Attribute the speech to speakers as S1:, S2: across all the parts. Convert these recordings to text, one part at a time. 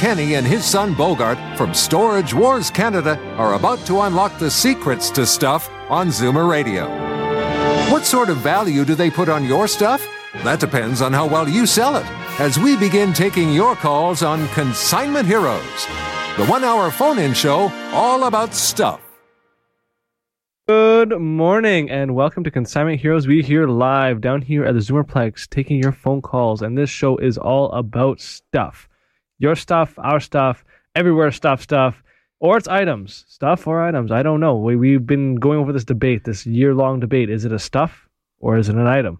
S1: Kenny and his son Bogart from Storage Wars Canada are about to unlock the secrets to stuff on Zoomer Radio. What sort of value do they put on your stuff? That depends on how well you sell it. As we begin taking your calls on Consignment Heroes, the one hour phone in show all about stuff.
S2: Good morning and welcome to Consignment Heroes. We here live down here at the Zoomerplex taking your phone calls, and this show is all about stuff. Your stuff, our stuff, everywhere stuff, stuff, or it's items. Stuff or items. I don't know. We, we've been going over this debate, this year long debate. Is it a stuff or is it an item?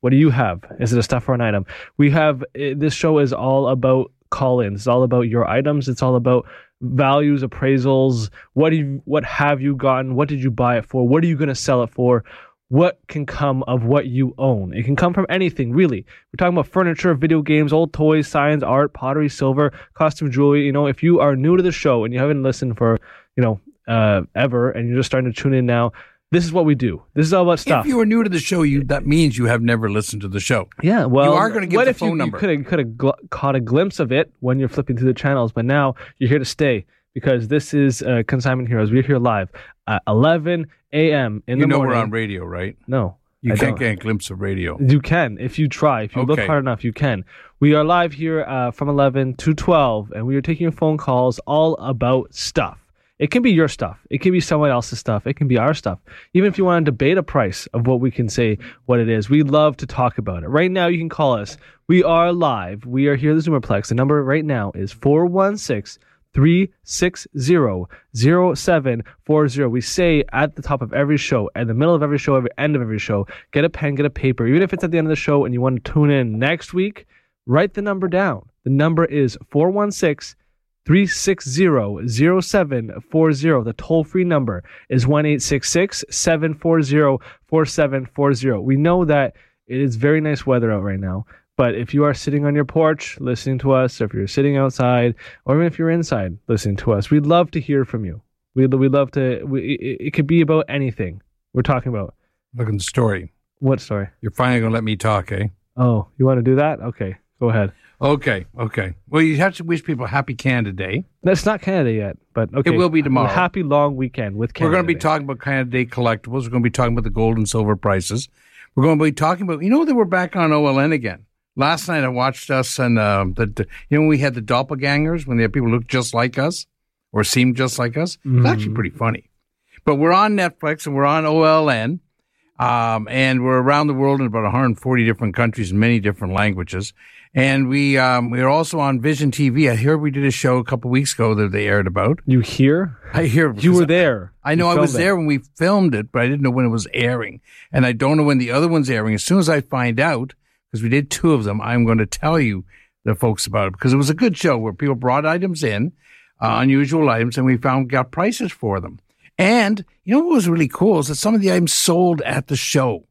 S2: What do you have? Is it a stuff or an item? We have eh, this show is all about call ins. It's all about your items. It's all about values, appraisals. What do you, what have you gotten? What did you buy it for? What are you going to sell it for? What can come of what you own? It can come from anything, really. We're talking about furniture, video games, old toys, signs, art, pottery, silver, costume jewelry. You know, if you are new to the show and you haven't listened for, you know, uh, ever, and you're just starting to tune in now, this is what we do. This is all about stuff.
S3: If you are new to the show, you that means you have never listened to the show.
S2: Yeah, well,
S3: You are gonna get
S2: what
S3: the
S2: if
S3: phone
S2: you,
S3: number.
S2: You could have could have gl- caught a glimpse of it when you're flipping through the channels, but now you're here to stay because this is uh, Consignment Heroes. We're here live at 11 a.m. in
S3: you
S2: the morning.
S3: You know we're on radio, right?
S2: No,
S3: You
S2: I
S3: can't
S2: don't.
S3: get a glimpse of radio.
S2: You can if you try. If you look hard enough, you can. We are live here uh, from 11 to 12, and we are taking your phone calls all about stuff. It can be your stuff. It can be someone else's stuff. It can be our stuff. Even if you want to debate a price of what we can say what it is, we love to talk about it. Right now, you can call us. We are live. We are here at the Zoomerplex. The number right now is 416 360 0740. We say at the top of every show, at the middle of every show, every end of every show, get a pen, get a paper. Even if it's at the end of the show and you want to tune in next week, write the number down. The number is 416 360 0740. The toll free number is 1 740 4740. We know that it is very nice weather out right now. But if you are sitting on your porch listening to us, or if you're sitting outside, or even if you're inside listening to us, we'd love to hear from you. We'd, we'd love to, we, it, it could be about anything we're talking about.
S3: Look at the story.
S2: What story?
S3: You're finally going to let me talk, eh?
S2: Oh, you want to do that? Okay, go ahead.
S3: Okay, okay. Well, you have to wish people happy Canada Day.
S2: That's not Canada yet, but okay.
S3: It will be tomorrow.
S2: Happy long weekend with Canada.
S3: We're going to be
S2: Day.
S3: talking about Canada Day collectibles. We're going to be talking about the gold and silver prices. We're going to be talking about, you know, that we're back on OLN again. Last night I watched us and um, the, the, you know, we had the doppelgangers when they had people look just like us or seem just like us. It's actually pretty funny. But we're on Netflix and we're on OLN. Um, and we're around the world in about 140 different countries in many different languages. And we, um, we are also on Vision TV. I hear we did a show a couple weeks ago that they aired about.
S2: You hear?
S3: I hear
S2: You were there.
S3: I know I was
S2: it.
S3: there when we filmed it, but I didn't know when it was airing. And I don't know when the other one's airing. As soon as I find out, because we did two of them, I'm going to tell you the folks about it because it was a good show where people brought items in, uh, unusual items, and we found got prices for them. And you know what was really cool is that some of the items sold at the show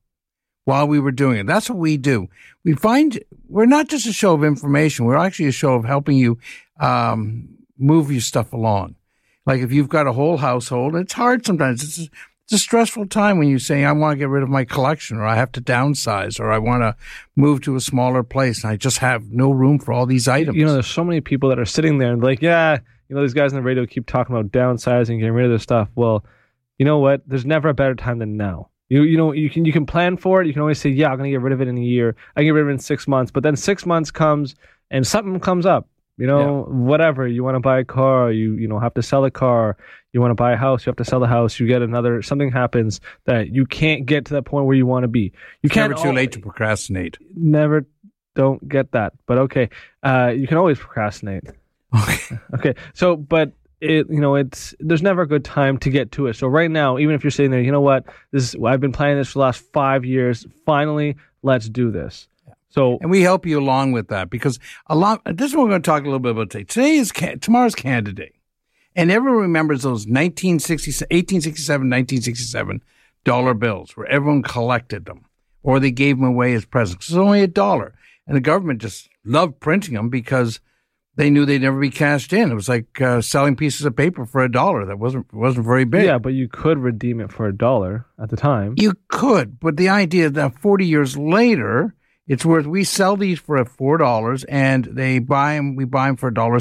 S3: while we were doing it. That's what we do. We find we're not just a show of information. We're actually a show of helping you um, move your stuff along. Like if you've got a whole household, it's hard sometimes. It's it's a stressful time when you say, I want to get rid of my collection or I have to downsize or I want to move to a smaller place and I just have no room for all these items.
S2: You know, there's so many people that are sitting there and like, yeah, you know, these guys on the radio keep talking about downsizing, getting rid of their stuff. Well, you know what? There's never a better time than now. You you know you can you can plan for it. You can always say, yeah, I'm gonna get rid of it in a year. I can get rid of it in six months. But then six months comes and something comes up. You know, whatever you want to buy a car, you you know have to sell a car. You want to buy a house, you have to sell the house. You get another something happens that you can't get to that point where you want to be. You can't
S3: never too
S2: al-
S3: late to procrastinate.
S2: never don't get that but okay uh you can always procrastinate
S3: Okay.
S2: okay so but it you know it's there's never a good time to get to it so right now even if you're sitting there you know what this is, i've been planning this for the last five years finally let's do this So
S3: And we help you along with that because a lot, this is what we're going to talk a little bit about today. Today is, tomorrow's Canada Day. And everyone remembers those 1967, 1867, 1967 dollar bills where everyone collected them or they gave them away as presents. It's only a dollar. And the government just loved printing them because they knew they'd never be cashed in. It was like uh, selling pieces of paper for a dollar that wasn't wasn't very big.
S2: yeah, but you could redeem it for a dollar at the time.
S3: You could, but the idea that 40 years later, it's worth, we sell these for four dollars and they buy them, we buy them for a dollar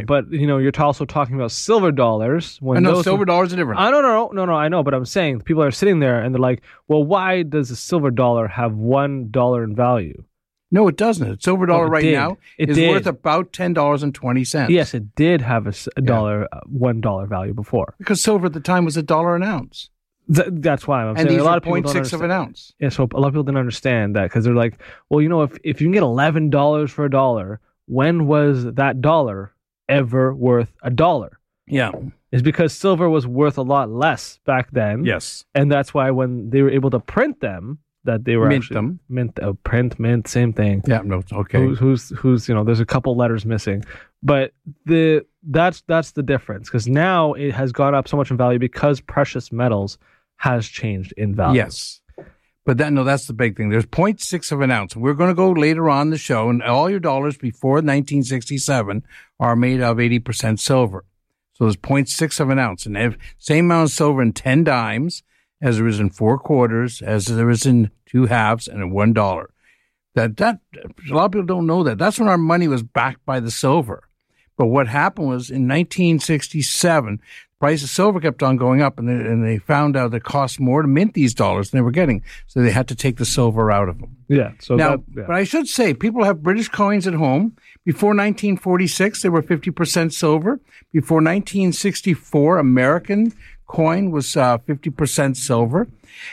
S2: Yeah, but you know, you're also talking about silver dollars. When those
S3: silver dollars are different.
S2: I don't know, no, no, I know, but I'm saying people are sitting there and they're like, "Well, why does a silver dollar have one dollar in value?"
S3: no, it doesn't. A silver dollar
S2: it
S3: right
S2: did.
S3: now
S2: It
S3: is
S2: did.
S3: worth about $10.20.
S2: Yes, it did have a, dollar, uh, one dollar value before.
S3: Because silver at the time was a dollar an ounce.
S2: Th- that's why I'm
S3: and
S2: saying a lot of people don't
S3: 0.6 of an ounce.
S2: Yeah, so a lot of people didn't understand that because they're like, well, you know, if if you can get eleven dollars for a dollar, when was that dollar ever worth a dollar?
S3: Yeah.
S2: Is because silver was worth a lot less back then.
S3: Yes.
S2: and that's why when they were able to print them, that they were
S3: Mint
S2: actually
S3: them.
S2: mint, uh, print, mint, same thing.
S3: Yeah. No, okay.
S2: Who's, who's who's you know there's a couple letters missing but the that's that's the difference because now it has gone up so much in value because precious metals has changed in value
S3: Yes. But that no, that's the big thing. There's 0.6 of an ounce. We're going to go later on the show, and all your dollars before 1967 are made of 80% silver. So there's 0.6 of an ounce, and if, same amount of silver in 10 dimes as there is in four quarters, as there is in two halves, and one dollar. That that a lot of people don't know that. That's when our money was backed by the silver. But what happened was in 1967, the price of silver kept on going up, and they, and they found out it cost more to mint these dollars than they were getting, so they had to take the silver out of them.
S2: yeah so
S3: now,
S2: that, yeah.
S3: but I should say, people have British coins at home. Before 1946, they were 50% silver. Before 1964, American coin was uh, 50% silver.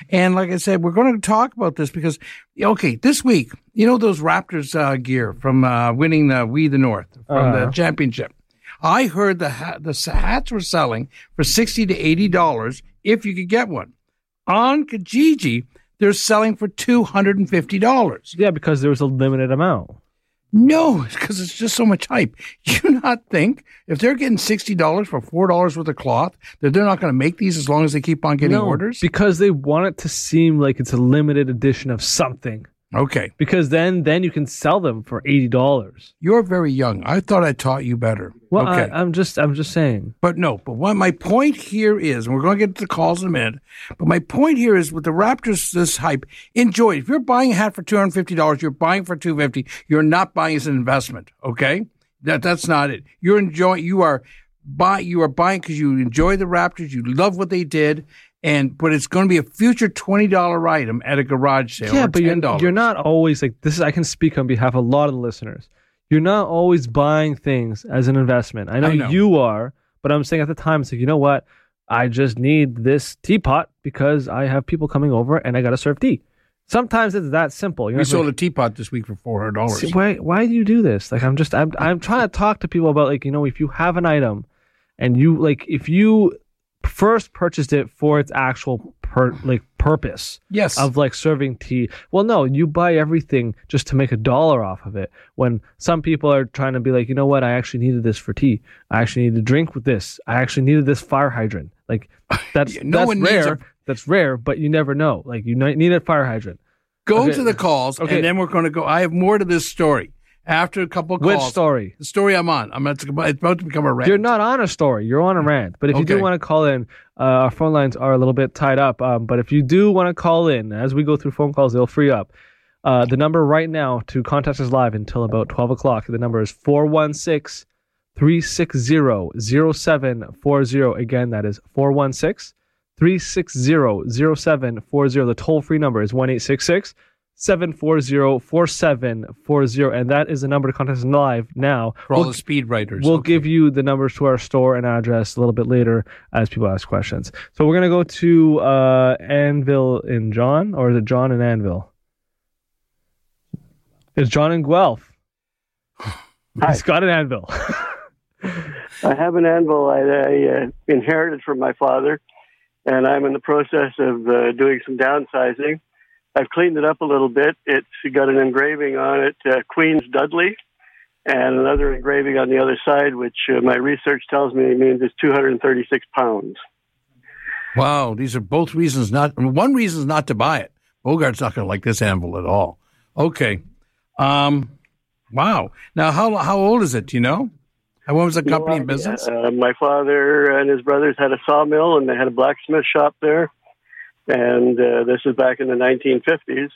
S3: And like I said, we're going to talk about this because, okay, this week, you know those Raptors uh, gear from uh, winning the We the North from the
S2: Uh-huh.
S3: championship. I heard the hat, the hats were selling for 60 to 80 dollars if you could get one. On Kijiji, they're selling for 250 dollars.
S2: yeah because there was a limited amount
S3: No, because it's just so much hype. You not think if they're getting sixty dollars for four dollars worth of cloth that they're not going to make these as long as they keep on getting
S2: No,
S3: orders?
S2: because they want it to seem like it's a limited edition of something
S3: Okay,
S2: because then then you can sell them for $80
S3: you're very young. I thought I taught you better.
S2: well
S3: okay,
S2: I, i'm just i'm just saying
S3: but no. But what my point here is, and we're going to get to the calls in a minute. But my point here is, with the Raptors, this hype, enjoy. it. If you're buying a hat for two hundred fifty dollars, you're buying for two fifty. You're not buying as an investment. Okay, that that's not it. You're enjoying. You are buy. You are buying because you enjoy the Raptors. You love what they did. And but it's going to be a future twenty dollar item at a garage sale.
S2: yeah
S3: or
S2: but you're, you're not always like this is i can speak on behalf of a lot of the listeners you're not always buying things as an investment i know,
S3: I know.
S2: you are but i'm saying at the time it's like you know what i just need this teapot because i have people coming over and i gotta serve tea sometimes it's that simple you're
S3: We sold
S2: like,
S3: a teapot this week for four hundred dollars.
S2: Why why do you do this like i'm just I'm, I'm trying to talk to people about like you know if you have an item and you like if you first purchased it for its actual per like purpose
S3: Yes,
S2: of like serving tea. Well, no, you buy everything just to make a dollar off of it. When some people are trying to be like, you know what, I actually needed this for tea. I actually need to drink with this. I actually needed this fire hydrant. Like that's
S3: no
S2: that's
S3: one
S2: rare.
S3: a-
S2: That's rare, but you never know. Like you need a fire hydrant.
S3: go
S2: okay.
S3: to the calls,
S2: Okay.
S3: and then we're going to go. I have more to this story after a couple of
S2: Which story?
S3: The story I'm on. I'm it's about, it's about to become a rant.
S2: You're not on a story. You're on a rant. But if you do want to call in, uh, our phone lines are a little bit tied up. Um, but if you do want to call in, as we go through phone calls, they'll free up. Uh, the number right now to contact us live until about 12 o'clock, the number is 416 360 0740. Again, that is 416 360 0740. The toll free number is 1 740 4740. And that is the number to contact us live now.
S3: for all
S2: We'll-
S3: the speed writers.
S2: We'll
S3: Okay.
S2: give you the numbers to our store and address a little bit later as people ask questions. So we're gonna go to uh, Anvil in John, or is it John and Anvil? It's John and Guelph. He's got an anvil.
S4: I have an anvil I, I uh, inherited from my father, and I'm in the process of uh, doing some downsizing. I've cleaned it up a little bit. It's got an engraving on it, uh, Queen's Dudley, and another engraving on the other side, which uh, my research tells me means it's 236 pounds.
S3: Wow, these are both reasons not. One reason is not to buy it. Bogart's not going to like this anvil at all. Okay. Um, wow. Now, how how old is it? Do you know? How when was the company in business?
S4: Uh, my father and his brothers had a sawmill, and they had a blacksmith shop there. And uh, this is back in the 1950s,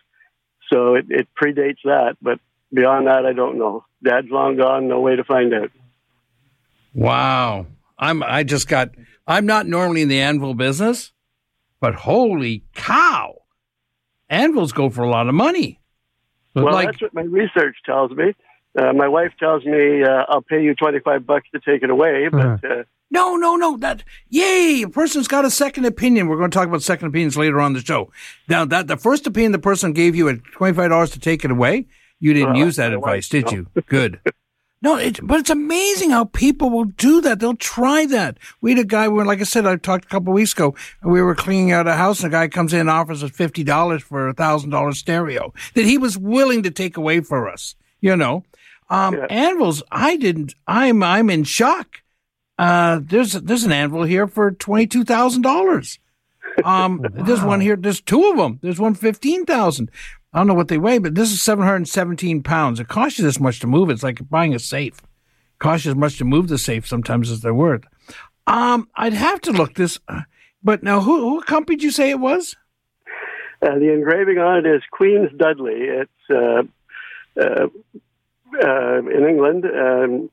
S4: so it, it predates that. But beyond that, I don't know. Dad's long gone. No way to find out.
S3: Wow. I'm. I just got. I'm not normally in the anvil business, but holy cow, anvils go for a lot of money.
S4: Well, like, that's what my research tells me. Uh, my wife tells me uh, I'll pay you twenty five bucks to take it away, but uh-huh.
S3: No, no, no. That yay! A person's got a second opinion. We're going to talk about second opinions later on the show. Now, that the first opinion the person gave you at twenty five dollars to take it away, you didn't use that advice, did you? Good. No, it, but it's amazing how people will do that. They'll try that. We had a guy where, like I said, I talked a couple of weeks ago, and we were cleaning out a house and a guy comes in and offers us $50 for a thousand dollar stereo that he was willing to take away for us, you know. Um, yeah. anvils, I didn't, I'm, I'm in shock. Uh, there's, there's an anvil here for $22,000. Um, wow. there's one here, there's two of them. There's one 15,000. I don't know what they weigh, but this is 717 pounds. It costs you this much to move. It's like buying a safe. It costs you as much to move the safe sometimes as they're worth. Um, I'd have to look this, uh, but now who, who company did you say it was?
S4: Uh, the engraving on it is Queen's Dudley. It's uh, uh, uh in England, um,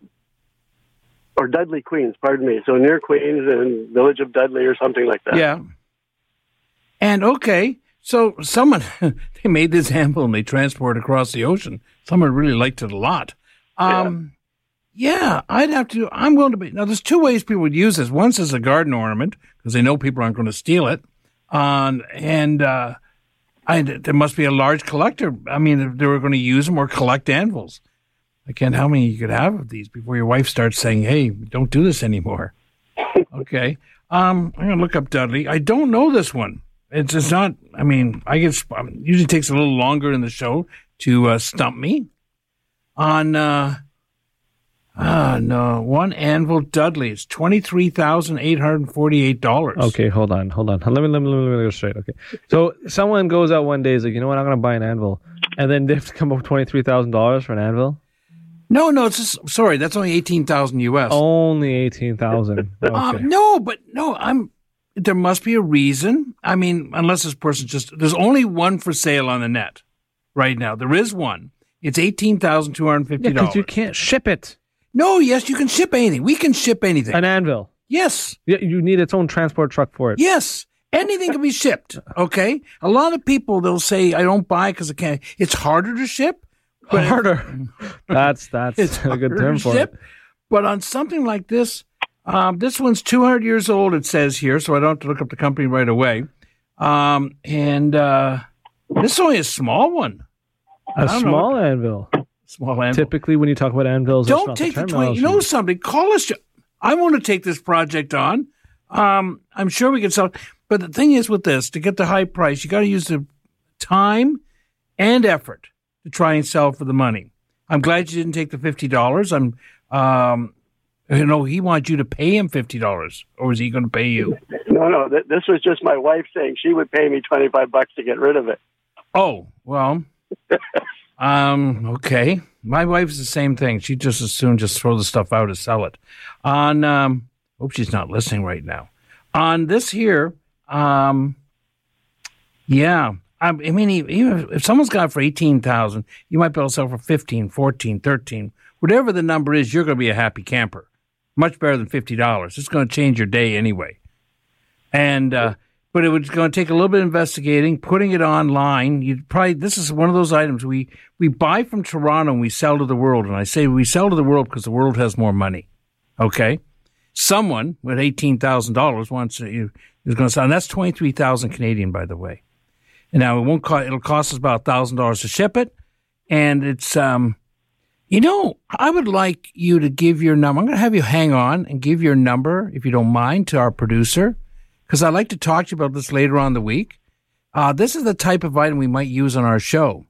S4: or Dudley Queens, pardon me. So near Queens and village of Dudley or something like that.
S3: Yeah. And okay, so someone they made this anvil and they transported across the ocean. Someone really liked it a lot. Um, yeah. yeah. I'd have to. I'm willing to be. Now, there's two ways people would use this. Once as a garden ornament because they know people aren't going to steal it, um, and uh, I, there must be a large collector. I mean, if they were going to use them or collect anvils. I can't. How many you could have of these before your wife starts saying, "Hey, don't do this anymore." okay. Um, I'm gonna look up Dudley. I don't know this one. It's it's not. I mean, I get um, usually takes a little longer in the show to uh, stump me on. Uh, Ah, no. One Anvil Dudley. is $23,848.
S2: Okay, hold on. Hold on. Let me, let me, let me, let me go straight. Okay. So someone goes out one day, is like, you know what? I'm going to buy an anvil. And then they have to come up with $23,000 for an anvil?
S3: No, no, it's just, sorry. That's only 18000 US.
S2: Only 18000 okay.
S3: um, No, but no, I'm, there must be a reason. I mean, unless this person just there's only one for sale on the net right now. There is one. It's eighteen thousand two hundred fifty dollars.
S2: Because you can't ship it.
S3: No, yes, you can ship anything. We can ship anything.
S2: An anvil.
S3: Yes.
S2: Yeah, you need its own transport truck for it.
S3: Yes. Anything can be shipped. Okay. A lot of people they'll say I don't buy because I can't. It's harder to ship.
S2: Harder. that's that's it's a good term for it.
S3: But on something like this, um, this one's 200 years old, it says here, so I don't have to look up the company right away. Um, and uh, this is only a small one.
S2: A small anvil.
S3: Small anvil.
S2: Typically, when you talk about anvils,
S3: don't take the, the 20. You know something? Call us. I want to take this project on. Um, I'm sure we can sell. But the thing is with this, to get the high price, you got to use the time and effort to try and sell for the money. I'm glad you didn't take the fifty dollars. I'm um, you know, he wants you to pay him fifty dollars, or is he going to pay you?
S4: No, no. Th- this was just my wife saying she would pay me twenty five bucks to get rid of it.
S3: Oh well. um. Okay. My wife's the same thing. She just as soon just throw the stuff out as sell it. On. Um. Hope she's not listening right now. On this here. Um. Yeah. I mean, even if someone's got it for 18000 you might be able to sell for 15 14 13 whatever the number is, you're going to be a happy camper much better than fifty dollars. It's going to change your day anyway. And uh, but it was going to take a little bit of investigating, putting it online. You probably this is one of those items we we buy from Toronto and we sell to the world. And I say we sell to the world because the world has more money. Okay, someone with eighteen thousand dollars wants to, is going to sell, and that's twenty three thousand Canadian, by the way. And now it won't cost. It'll cost us about thousand dollars to ship it, and it's um you know, I would like you to give your number. I'm going to have you hang on and give your number, if you don't mind, to our producer, because I'd like to talk to you about this later on the week. Uh, this is the type of item we might use on our show.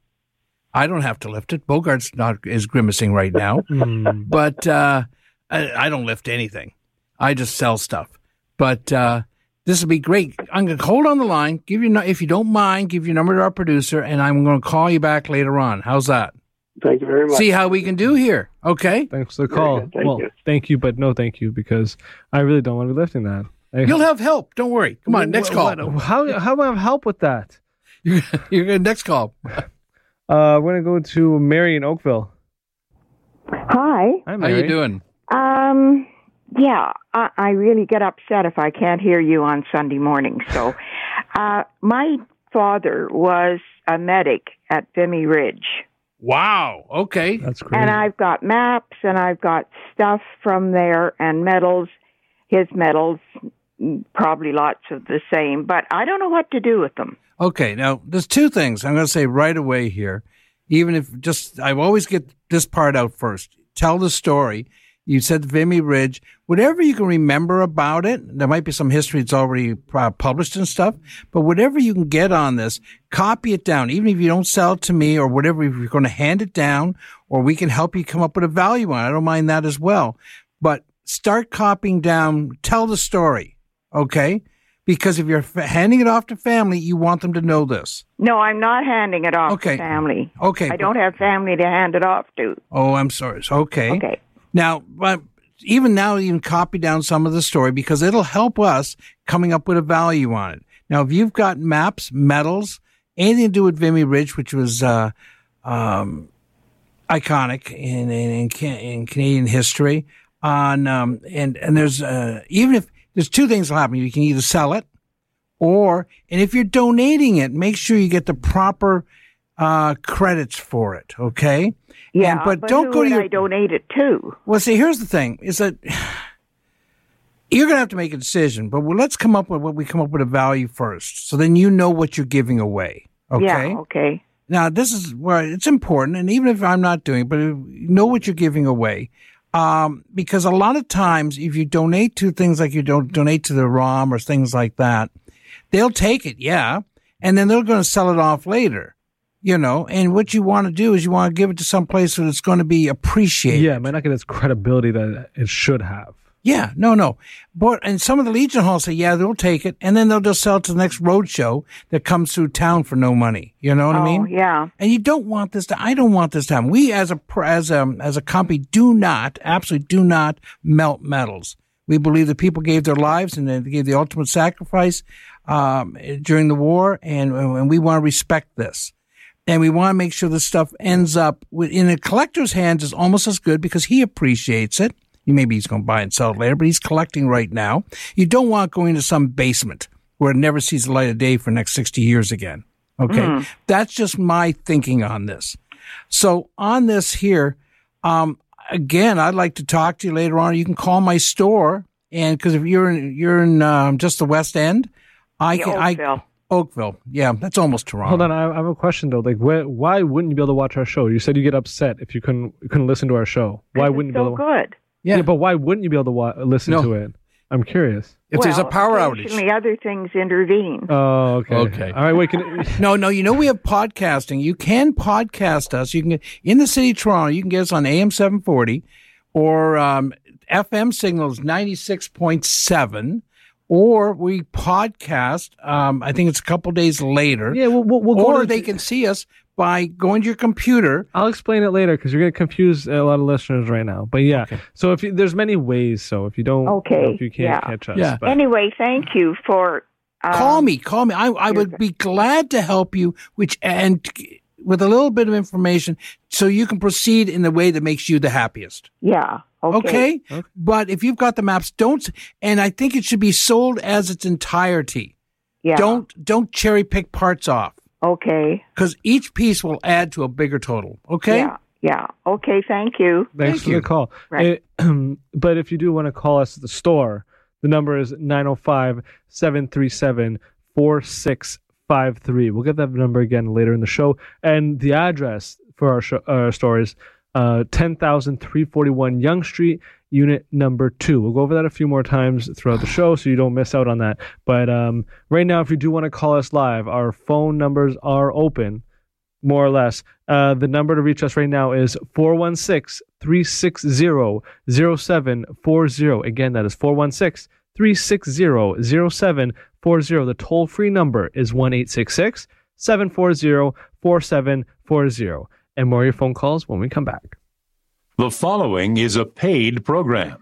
S3: I don't have to lift it. Bogart's not is grimacing right now,
S2: Mm.
S3: but uh, I, I don't lift anything. I just sell stuff. But uh, this would be great. I'm going to hold on the line. Give you if you don't mind, give your number to our producer, and I'm going to call you back later on. How's that?
S4: Thank you very much.
S3: See how we can do here. Okay.
S2: Thanks for the call.
S4: thank
S2: well,
S4: you.
S2: thank you, but no thank you because I really don't want to be lifting that. I-
S3: You'll have help. Don't worry. Come on, next call.
S2: How how am I have help with that?
S3: You're, you're going next call.
S2: Uh, we're gonna go to Mary in Oakville.
S5: Hi.
S2: Hi, Mary.
S3: How
S2: Mary.
S3: you doing?
S5: Um, yeah, I, I really get upset if I can't hear you on Sunday morning. So, uh, my father was a medic at Vimy Ridge,
S3: Wow. Okay.
S2: That's great.
S5: and I've got maps and I've got stuff from there and medals. His medals, probably lots of the same, but I don't know what to do with them.
S3: Okay, now there's two things I'm going to say right away here. Even if just, I always get this part out first. Tell the story. You said Vimy Ridge, whatever you can remember about it. There might be some history that's already uh, published and stuff, but whatever you can get on this, copy it down. Even if you don't sell it to me or whatever, if you're going to hand it down, or we can help you come up with a value on it. I don't mind that as well. But start copying down. Tell the story. Okay. Because if you're f- handing it off to family, you want them to know this.
S5: No, I'm not handing it off
S3: Okay.
S5: to family.
S3: Okay.
S5: I don't have family to hand it off to.
S3: Oh, I'm sorry. Okay.
S5: Okay.
S3: Now, but even now, can copy down some of the story because it'll help us coming up with a value on it. Now, if you've got maps, medals, anything to do with Vimy Ridge, which was uh, um, iconic in in, in, in Canadian history, on um, and and there's uh, even if there's two things will happen, you can either sell it, or and if you're donating it, make sure you get the proper uh, credits for it. Okay.
S5: Yeah,
S3: And- but don't
S5: who
S3: go to your-
S5: I donate it to?
S3: Well, see, here's the thing: is that you're going to have to make a decision. But well, let's come up with what we come up with a value first, so then you know what you're giving away. Okay.
S5: Yeah, okay.
S3: Now, this is where it's important, and even if I'm not doing, it, but know what you're giving away. Um, because a lot of times, if you donate to things like you don't donate to the ROM or things like that, they'll take it, yeah, and then they're going to sell it off later. You know, and what you want to do is you want to give it to some place that it's going to be appreciated.
S2: yeah, it might not get its credibility that it should have.
S3: Yeah, no, no. But and some of the Legion halls say, yeah, they'll take it, and then they'll just sell it to the next road show that comes through town for no money. You know what I
S5: oh,
S3: mean?
S5: yeah.
S3: And you don't want this to. I don't want this to happen. We as a as a as a company do not absolutely do not melt metals. We believe that people gave their lives and they gave the ultimate sacrifice um, during the war, and and we want to respect this. And we want to make sure this stuff ends up in a collector's hands is almost as good because he appreciates it. Maybe he's going to buy and sell it later, but he's collecting right now. You don't want going to some basement where it never sees the light of day for the next 60 years again. Okay. That's just my thinking on this. So on this here, um, again, I'd like to talk to you later on. You can call my store. And cause if you're in, you're in, um, just the West End, I can, I.
S5: Oakville.
S3: Yeah. That's almost Toronto.
S2: Hold on, I I have a question though. Like, where, why wouldn't you be able to watch our show? You said you get upset if you couldn't you couldn't listen to our show. Why wouldn't you be
S5: so
S2: able? To,
S5: good?
S3: Yeah.
S2: yeah, but why wouldn't you be able to wa- listen
S3: No.
S2: to it? I'm curious.
S3: If there's a
S5: Well,
S3: power outage.
S5: occasionally other things intervene.
S2: Oh, okay.
S3: Okay.
S2: All right. Wait. Can,
S3: No, no, you know we have podcasting. You can podcast us. You can in the city of Toronto. You can get us on AM seven forty, or um, FM signals ninety six point seven, or we podcast. Um, I think it's a couple days later.
S2: yeah. We'll, we'll, we'll go
S3: or
S2: to-
S3: they can see us by going to your computer.
S2: I'll explain it later because you're going to confuse a lot of listeners right now. But yeah, so if you, there's many ways. So if you don't, you know,
S5: Okay,
S2: if you can't
S5: yeah.
S2: catch us,
S3: Yeah.
S2: but-
S5: Anyway, thank you for. Um,
S3: call me, call me. I, I would be glad to help you. Which and with a little bit of information, so you can proceed in the way that makes you the happiest.
S5: Yeah. Okay.
S3: Okay.
S2: Okay.
S3: But if you've got the maps, don't, and I think it should be sold as its entirety.
S5: Yeah.
S3: Don't, don't cherry pick parts off
S5: Okay.
S3: because each piece will add to a bigger total. Okay.
S5: Yeah. Yeah. Okay. Thank you.
S2: Thanks
S3: Thank
S2: for
S3: you.
S2: the call.
S5: Right.
S2: It- but if you do want to call us at the store, the number is 905 737 4653. We'll get that number again later in the show. And the address for our, show, our store is uh, 10,341 Yonge Street, unit number two. We'll go over that a few more times throughout the show so you don't miss out on that. But um, right now, if you do want to call us live, our phone numbers are open, more or less. Uh, the number to reach us right now is 416 360 0740. Again, that is 416 360 0740. The toll free number is 1 740 4740. And more of your phone calls when we come back.
S6: The following is a paid program.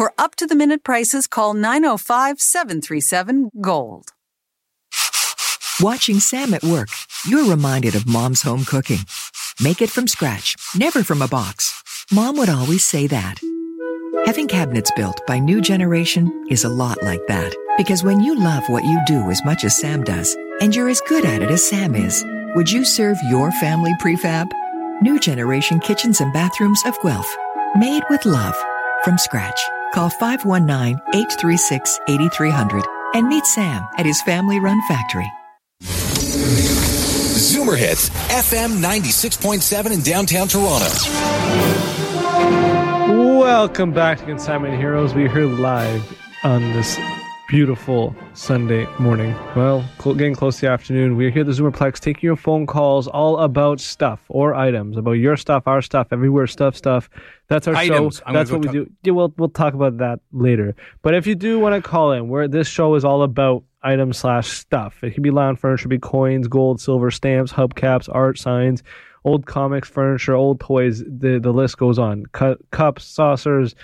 S7: For up to the minute prices, call 905 737 Gold.
S8: Watching Sam at work, you're reminded of mom's home cooking. Make it from scratch, never from a box. Mom would always say that. Having cabinets built by New Generation is a lot like that. Because when you love what you do as much as Sam does, and you're as good at it as Sam is, would you serve your family prefab? New Generation Kitchens and Bathrooms of Guelph. Made with love. From scratch. Call 519-836-8300 and meet Sam at his family-run factory.
S9: Zoomer Hits, FM 96.7 in downtown Toronto.
S2: Welcome back to Consignment Heroes. We're here live on this beautiful Sunday morning. Well, cl- getting close to the afternoon. We're here at the Zoomerplex taking your phone calls all about stuff or items, about your stuff, our stuff, everywhere stuff, stuff. That's our
S3: Items.
S2: show.
S3: I'm
S2: That's what we
S3: talk-
S2: do. Yeah, we'll we'll talk about that later. But if you do want to call in, where this show is all about items slash stuff. It could be lounge furniture, be coins, gold, silver, stamps, hubcaps, art signs, old comics, furniture, old toys. The the list goes on. Cu- cups, saucers,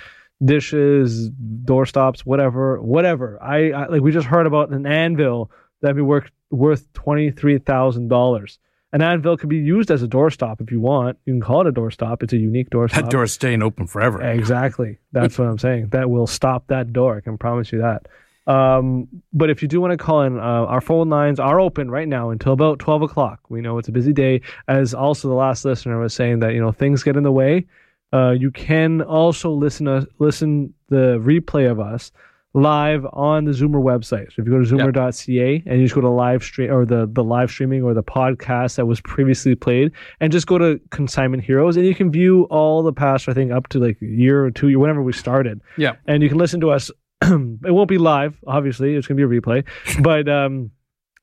S2: dishes, doorstops, whatever, whatever. I, I like we just heard about an anvil that'd be worth worth twenty three thousand dollars. An anvil could be used as a doorstop if you want. You can call it a doorstop. It's a unique doorstop.
S3: That door's staying open forever.
S2: Exactly. That's what I'm saying. That will stop that door. I can promise you that. Um, but if you do want to call in, uh, our phone lines are open right now until about 12 o'clock. We know it's a busy day. As also the last listener was saying that, you know, things get in the way. Uh, you can also listen to, listen the replay of us live on the Zoomer website. So if you go to zoomer.ca and you just go to live stream or the, the live streaming or the podcast that was previously played and just go to Consignment Heroes and you can view all the past, I think up to like a year or two, whenever we started.
S3: Yeah.
S2: And you can listen to us. it won't be live, obviously. It's going to be a replay, but um,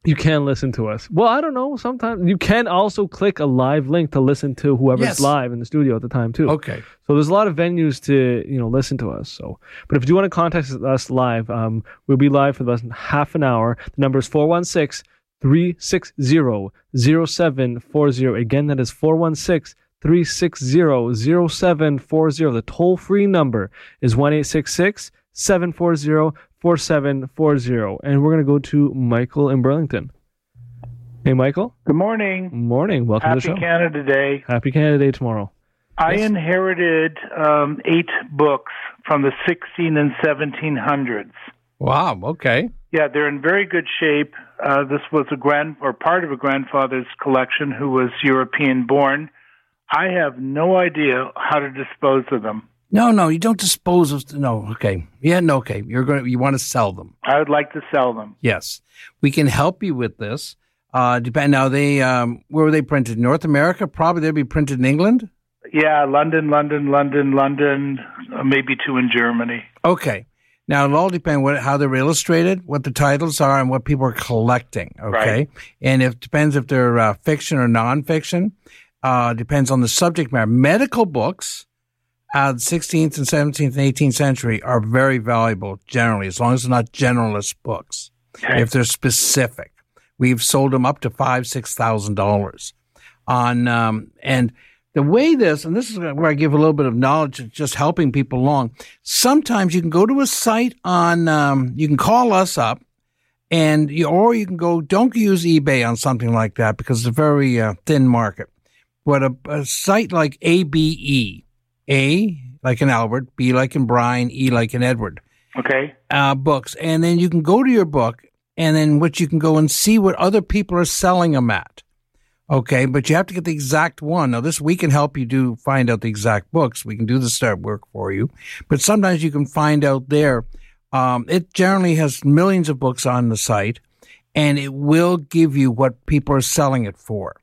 S2: you can listen to us. Well, I don't know. Sometimes you can also click a live link to listen to whoever's
S3: Yes.
S2: live in the studio at the time too.
S3: Okay.
S2: So there's a lot of venues to you know listen to us. So, but if you do want to contact us live, um, we'll be live for about half an hour. The number is 416 360 0740. Again, that is 416 360 0740. The toll free number is 1 740 4740. And we're going to go to Michael in Burlington. Hey, Michael.
S10: Good morning.
S2: Morning. Welcome
S10: Happy
S2: to the show.
S10: Happy Canada Day.
S2: Happy Canada Day tomorrow.
S10: I
S2: Yes.
S10: inherited um, eight books from the 16 and 1700s.
S3: Wow. Okay.
S10: Yeah, they're in very good shape. Uh, this was a grand or part of a grandfather's collection who was European born. I have no idea how to dispose of them.
S3: No, no, you don't dispose of. No. Okay. Yeah. No. Okay. You're going. to You want to sell them.
S10: I would like to sell them.
S3: Yes, we can help you with this. Uh, depend now. They um, where were they printed? North America? Probably they'd be printed in England.
S10: Yeah, London, London, London, London, uh, maybe two in Germany.
S3: Okay. Now it'll all depend what how they're illustrated, what the titles are, and what people are collecting. Okay,
S10: Right.
S3: and it depends if they're uh, fiction or nonfiction. Uh, depends on the subject matter. Medical books, uh, the 16th and 17th and 18th century are very valuable generally, as long as they're not generalist books.
S10: Okay.
S3: If they're specific, we've sold them up to five, six thousand dollars on um, and the way this, and this is where I give a little bit of knowledge of just helping people along. Sometimes you can go to a site on, um, you can call us up and you, or you can go, don't use eBay on something like that because it's a very uh, thin market. But a, a site like ABE, A like in Albert, B like in Brian, E like in Edward
S10: Okay.
S3: uh, books, and then you can go to your book, and then what you can go and see what other people are selling them at. Okay, but you have to get the exact one. Now, this we can help you do find out the exact books. We can do the start work for you, but sometimes you can find out there. Um, it generally has millions of books on the site, and it will give you what people are selling it for.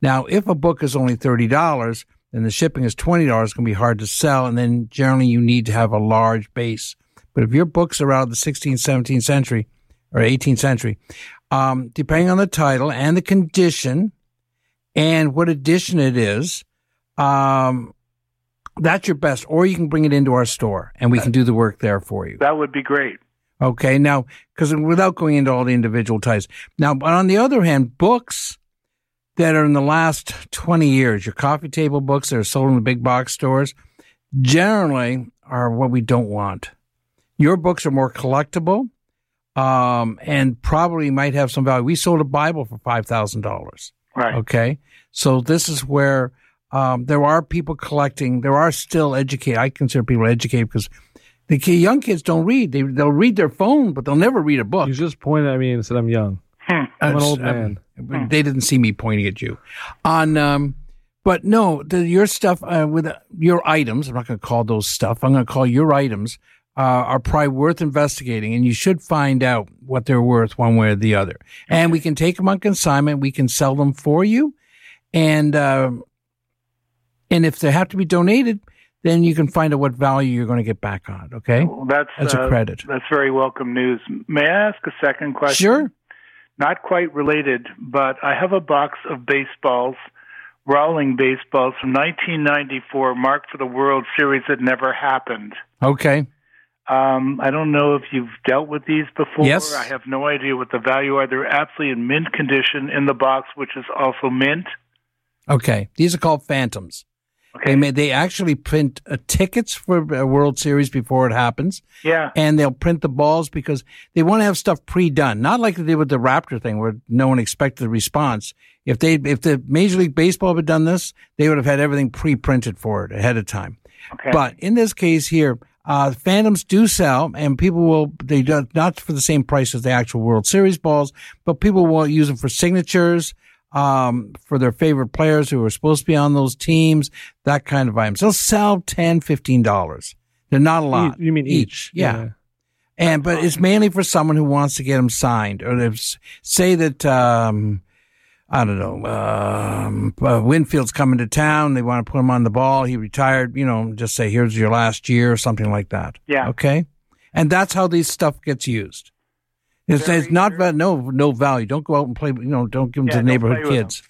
S3: Now, if a book is only thirty dollars, then the shipping is twenty dollars. It's going to be hard to sell, and then generally you need to have a large base. But if your books are out of the 16th, 17th century or 18th century, um, depending on the title and the condition and what edition it is, um, that's your best. Or you can bring it into our store and we can do the work there for you.
S10: That would be great.
S3: Okay. Now, because without going into all the individual titles. Now, but on the other hand, books that are in the last 20 years, your coffee table books that are sold in the big box stores, generally are what we don't want. Your books are more collectible um, and probably might have some value. We sold a Bible for $5,000.
S10: Right.
S3: Okay. So this is where um, there are people collecting. There are still educated. I consider people educated because the ki- young kids don't read. They, they'll read their phone, but they'll never read a book.
S2: You just pointed at me and said I'm young. I'm an old man.
S3: Uh, They didn't see me pointing at you. On, um, but no, the, your stuff uh, with uh, your items. I'm not going to call those stuff. I'm going to call your items uh, are probably worth investigating, and you should find out what they're worth one way or the other. And we can take them on consignment. We can sell them for you, and uh, and if they have to be donated, then you can find out what value you're going to get back on. Okay,
S10: Well, that's
S3: That's a
S10: uh,
S3: credit.
S10: That's very welcome news. May I ask a second question?
S3: Sure.
S10: Not quite related, but I have a box of baseballs, Rawlings baseballs from 1994, marked for the World Series that never happened.
S3: okay.
S10: Um, I don't know if you've dealt with these before.
S3: Yes.
S10: I have no idea what the value are. They're absolutely in mint condition in the box, which is also mint.
S3: Okay, these are called phantoms.
S10: Okay.
S3: They may, they actually print uh, tickets for a World Series before it happens,
S10: Yeah.
S3: and they'll print the balls because they want to have stuff pre-done, not like they did with the Raptor thing where no one expected a response. If they if the Major League Baseball had done this, they would have had everything pre-printed for it ahead of time.
S10: Okay.
S3: But in this case here, uh, Phantoms do sell, and people will they do not for the same price as the actual World Series balls, but people will use them for signatures, um, for their favorite players who are supposed to be on those teams, that kind of items. They'll sell ten, fifteen dollars. They're not a lot.
S2: You mean each?
S3: Yeah. And but it's mainly for someone who wants to get them signed, or if say that um, I don't know, um, uh, Winfield's coming to town. They want to put him on the ball. He retired. You know, just say here's your last year or something like that.
S10: Yeah.
S3: Okay. And that's how these stuff gets used. It's, it's not va- no no value. Don't go out and play. You know, don't give them
S10: Yeah,
S3: to the neighborhood
S10: play with
S3: kids.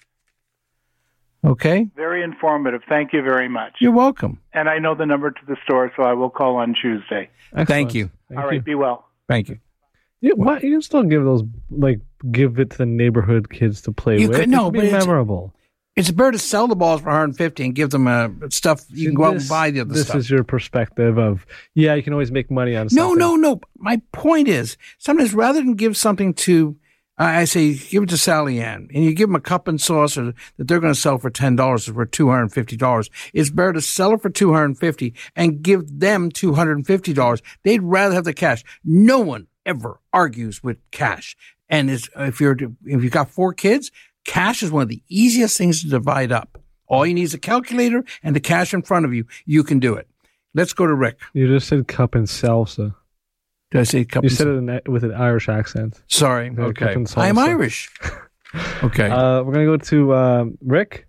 S3: Okay.
S10: Very informative. Thank you very much.
S3: You're welcome.
S10: And I know the number to the store, so I will call on Tuesday.
S2: Excellent.
S3: Thank you.
S2: Thank
S10: All right.
S2: you.
S10: Be well.
S3: Thank you.
S2: Yeah, what you can still give those like give it to the neighborhood kids to play
S3: You
S2: with.
S3: could-
S2: It
S3: no,
S2: could be
S3: but it's-
S2: memorable.
S3: It's better to sell the balls for 150 and give them uh, stuff you can go out and buy the other
S2: This
S3: stuff.
S2: This is your perspective of yeah, you can always make money on
S3: No,
S2: something.
S3: no, no. My point is, sometimes rather than give something to, I I say, give it to Sally Ann, and you give them a cup and saucer that they're going to sell for ten dollars or for two hundred and fifty dollars. It's better to sell it for two hundred and fifty and give them two hundred and fifty dollars. They'd rather have the cash. No one ever argues with cash. And if you're if you've got four kids, cash is one of the easiest things to divide up. All you need is a calculator and the cash in front of you. You can do it. Let's go to Rick.
S2: You just said cup and salsa.
S3: Did I say cup
S2: You
S3: and
S2: said it in, with an Irish accent.
S3: Sorry.
S2: Yeah,
S3: okay. I'm. Irish. okay.
S2: Uh, we're gonna go to um, Rick.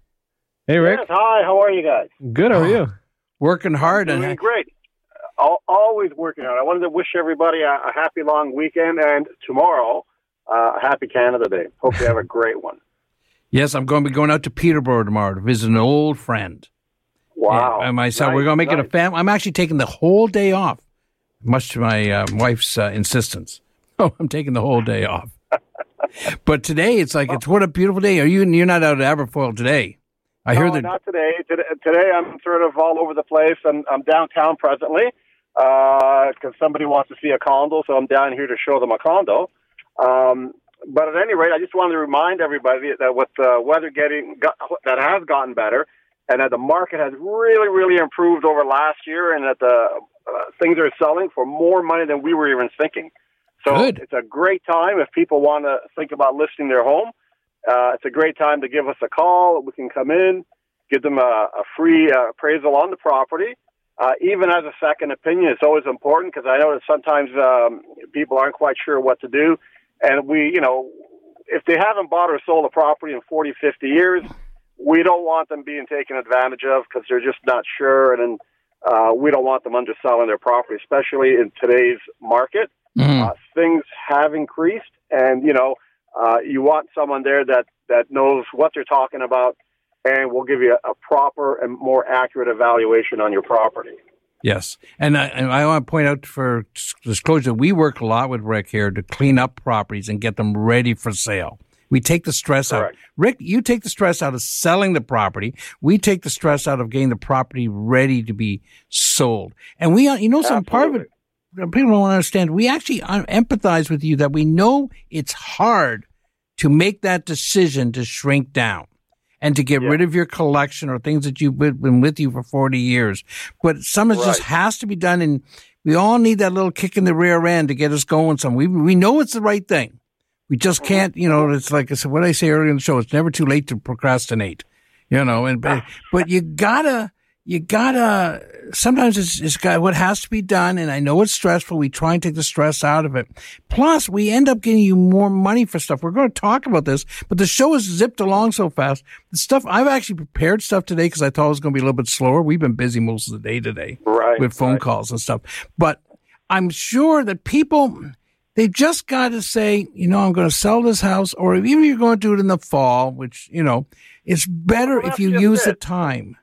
S2: Hey, Rick.
S11: Yes, hi. How are you guys?
S2: Good. How are you?
S3: Working hard
S11: Doing great. Always working hard. I wanted to wish everybody a, a happy long weekend and tomorrow uh, a happy Canada Day. Hope you have a great one.
S3: Yes, I'm going to be going out to Peterborough tomorrow to visit an old friend.
S11: Wow.
S3: And myself,
S11: Nice,
S3: we're going to make it a family. I'm actually taking the whole day off, much to my uh, wife's uh, insistence. Oh, I'm taking the whole day off. but today it's like it's what a beautiful day. Are you? You're not out at Aberfoyle today. I hear that.
S11: not today. today. Today I'm sort of all over the place. I'm, I'm downtown presently because somebody wants to see a condo, so I'm down here to show them a condo. Um, but at any rate, I just wanted to remind everybody that with the weather getting got, that has gotten better, and that the market has really, really improved over last year, and that the uh, things are selling for more money than we were even thinking. So
S3: Good.
S11: it's a great time if people want to think about listing their home. Uh, it's a great time to give us a call. We can come in, give them a, a free uh, appraisal on the property. Uh, even as a second opinion, it's always important because I know that sometimes um, people aren't quite sure what to do. And we, you know, if they haven't bought or sold a property in 40, 50 years, we don't want them being taken advantage of because they're just not sure. And then uh, we don't want them underselling their property, especially in today's market. Uh, things have increased, and you know, uh, you want someone there that that knows what they're talking about, and will give you a, a proper and more accurate evaluation on your property.
S3: Yes, and I, and I want to point out for disclosure, we work a lot with Rick here to clean up properties and get them ready for sale. We take the stress out. Rick, you take the stress out of selling the property. We take the stress out of getting the property ready to be sold. And we, you know, some part of it, people don't understand. We actually uh, empathize with you that we know it's hard to make that decision to shrink down and to get rid of your collection or things that you've been with you for 40 years. But some of it just has to be done. And we all need that little kick in the rear end to get us going. Some we, we know it's the right thing. We just mm-hmm. can't, you know, it's like I said, what I say earlier in the show, it's never too late to procrastinate, you know, and, but, ah. but you gotta, you gotta, sometimes it's, it's got what has to be done. And I know it's stressful. We try and take the stress out of it. Plus we end up getting you more money for stuff. We're going to talk about this, but the show has zipped along so fast. The stuff, I've actually prepared stuff today because I thought it was going to be a little bit slower. We've been busy most of the day today
S11: right,
S3: with phone calls and stuff, but I'm sure that people, they just got to say, you know, I'm going to sell this house, or even if you're going to do it in the fall, which, you know, it's better if you use the time.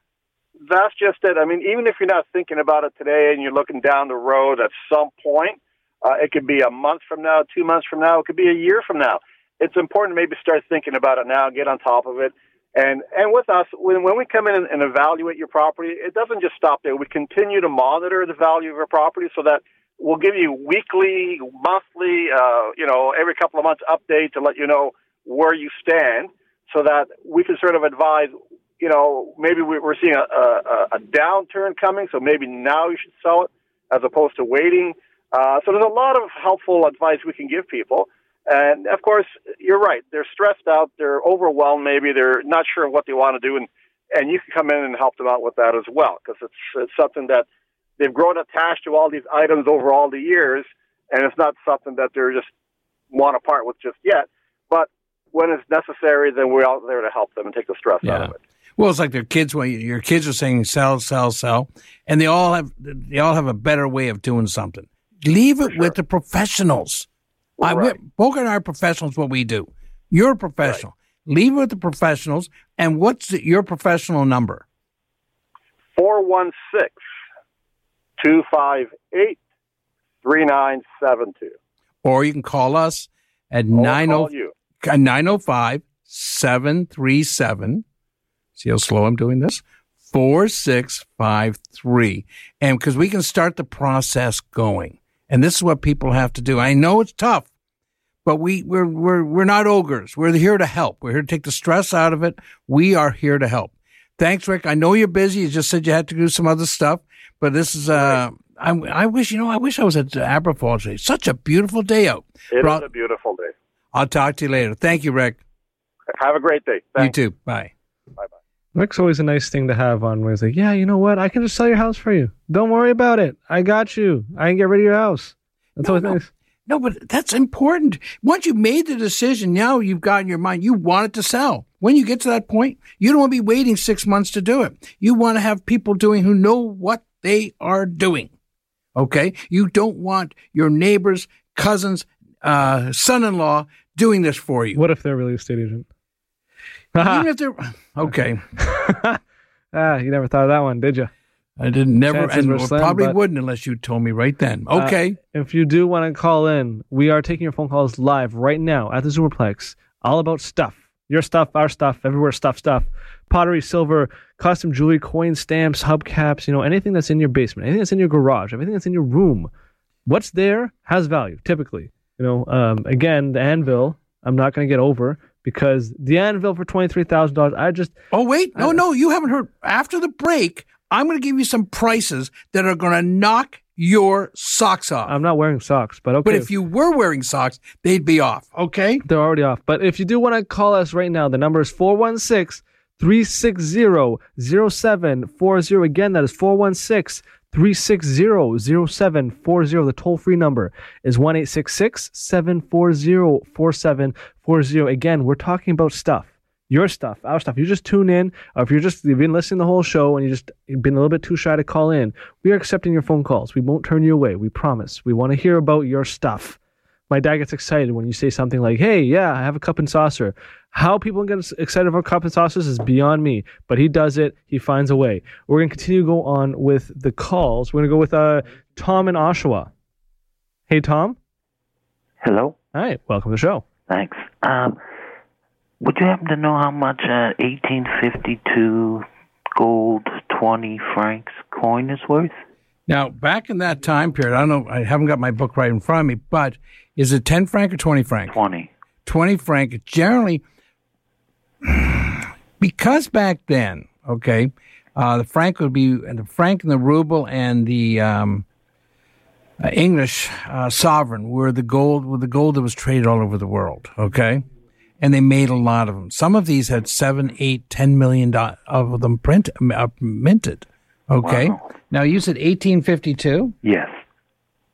S11: That's just it. I mean, even if you're not thinking about it today and you're looking down the road at some point, uh, it could be a month from now, two months from now, it could be a year from now. It's important to maybe start thinking about it now, get on top of it. And and with us, when when we come in and, and evaluate your property, it doesn't just stop there. We continue to monitor the value of your property so that we'll give you weekly, monthly, uh, you know, every couple of months update to let you know where you stand, so that we can sort of advise. You know, maybe we- we're seeing a, a, a downturn coming, so maybe now you should sell it as opposed to waiting. Uh, so there's a lot of helpful advice we can give people. And of course, you're right. They're stressed out. They're overwhelmed. Maybe they're not sure what they want to do, and and you can come in and help them out with that as well because it's it's something that they've grown attached to all these items over all the years, and it's not something that they're just want to part with just yet. But when it's necessary, then we're out there to help them and take the stress out of it.
S3: Well, it's like their kids. Well, your kids are saying sell, sell, sell, and they all have they all have a better way of doing something. Leave it sure. with the professionals. Well, right. Boca and I are professionals. What we do. You're a professional. Right. Leave it with the professionals. And what's the, your professional number?
S11: 416 258 3972.
S3: Or you can call us at 905 737 See how slow I'm doing this? 4653. And because we can start the process going. And this is what people have to do. I know it's tough, but we, we're, we're, we're not ogres. We're here to help. We're here to take the stress out of it. We are here to help. Thanks, Rick. I know you're busy. You just said you had to do some other stuff, but this is, uh, I, I wish, you know, I wish I was at Aberfoyle today. Such a beautiful day out.
S11: It is a beautiful day.
S3: I'll talk to you later. Thank you, Rick.
S11: Have a great day. Thanks.
S3: You too. Bye. Bye bye.
S2: Rick's always a nice thing to have on where he's like, yeah, you know what? I can just sell your house for you. Don't worry about it. I got you. I can get rid of your house. That's always nice.
S3: No, but that's important. Once you made the decision, now you've got in your mind, you want it to sell. When you get to that point, you don't want to be waiting six months to do it. You want to have people doing who know what they are doing. Okay? You don't want your neighbors, cousins, uh, son-in-law doing this for you.
S2: What if they're a real estate agent?
S3: Even if they're okay.
S2: ah, you never thought of that one, did you?
S3: I didn't never,
S2: Chances
S3: and
S2: were slim,
S3: probably
S2: but-
S3: wouldn't unless you told me right then. Okay.
S2: Uh, if you do want to call in, we are taking your phone calls live right now at the Zoomerplex. All about stuff. Your stuff, our stuff, everywhere stuff, stuff. Pottery, silver, custom jewelry, coin stamps, hubcaps, you know, anything that's in your basement, anything that's in your garage, everything that's in your room. What's there has value, typically. You know, um, again, the anvil, I'm not going to get over because the anvil for twenty three thousand dollars. I just
S3: Oh wait, no, no, you haven't heard. After the break, I'm going to give you some prices that are going to knock your socks off.
S2: I'm not wearing socks, but okay.
S3: But if you were wearing socks, they'd be off. Okay.
S2: They're already off. But if you do want to call us right now, the number is 416 360 0740. Again, that is 416 360 0740. The toll free number is 1 740 4740. Again, we're talking about stuff. Your stuff, our stuff. You just tune in, or if you're just you've been listening the whole show and you just been a little bit too shy to call in, we are accepting your phone calls. We won't turn you away. We promise. We want to hear about your stuff. My dad gets excited when you say something like, "Hey, yeah, I have a cup and saucer." How people get excited about cup and saucers is beyond me, but he does it. He finds a way. We're gonna continue to go on with the calls. We're gonna go with uh, Tom in Oshawa. Hey, Tom.
S12: Hello.
S2: Hi. Welcome to the show.
S12: Thanks. Um, would you happen to know how much a 1852 gold 20 francs coin is worth?
S3: Now, back in that time period, I don't know, I haven't got my book right in front of me, but is it 10 franc or 20 franc?
S12: 20.
S3: 20 franc. Generally, because back then, okay, uh, the franc would be the franc and the ruble and the um, uh, English uh, sovereign were the gold, were the gold that was traded all over the world. Okay, and they made a lot of them. Some of these had seven, eight, ten million do- of them print uh, minted. Okay,
S12: Wow.
S3: Now you said 1852.
S12: Yes.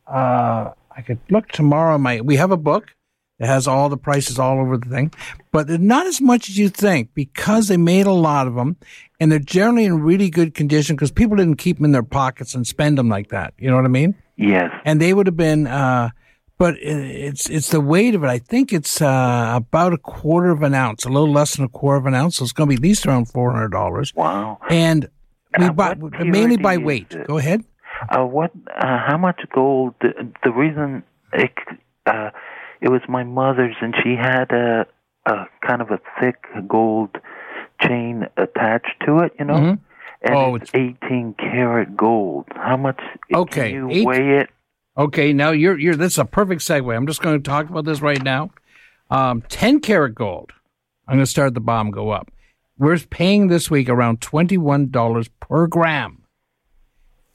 S3: Uh, I could look tomorrow. My we have a book that has all the prices all over the thing, but not as much as you think because they made a lot of them, and they're generally in really good condition because people didn't keep them in their pockets and spend them like that. You know what I mean?
S12: Yes.
S3: And they would have been. Uh, but it's it's the weight of it. I think it's uh, about a quarter of an ounce, a little less than a quarter of an ounce. So it's going to be at least around four hundred dollars.
S12: Wow.
S3: And
S12: Uh,
S3: mainly by weight.
S12: is?
S3: Go ahead.
S12: Uh, what? Uh, how much gold? The, the reason it uh, it was my mother's, and she had a a kind of a thick gold chain attached to it. You know.
S3: Mhm.
S12: And
S3: Oh,
S12: it's, 18 karat gold. How much?
S3: Okay,
S12: Can you
S3: eight-
S12: weigh it?
S3: Okay, now you're you're this is a perfect segue. I'm just going to talk about this right now. Um, ten karat gold. I'm going to start at the bottom, go up. We're paying this week around twenty one dollars per gram.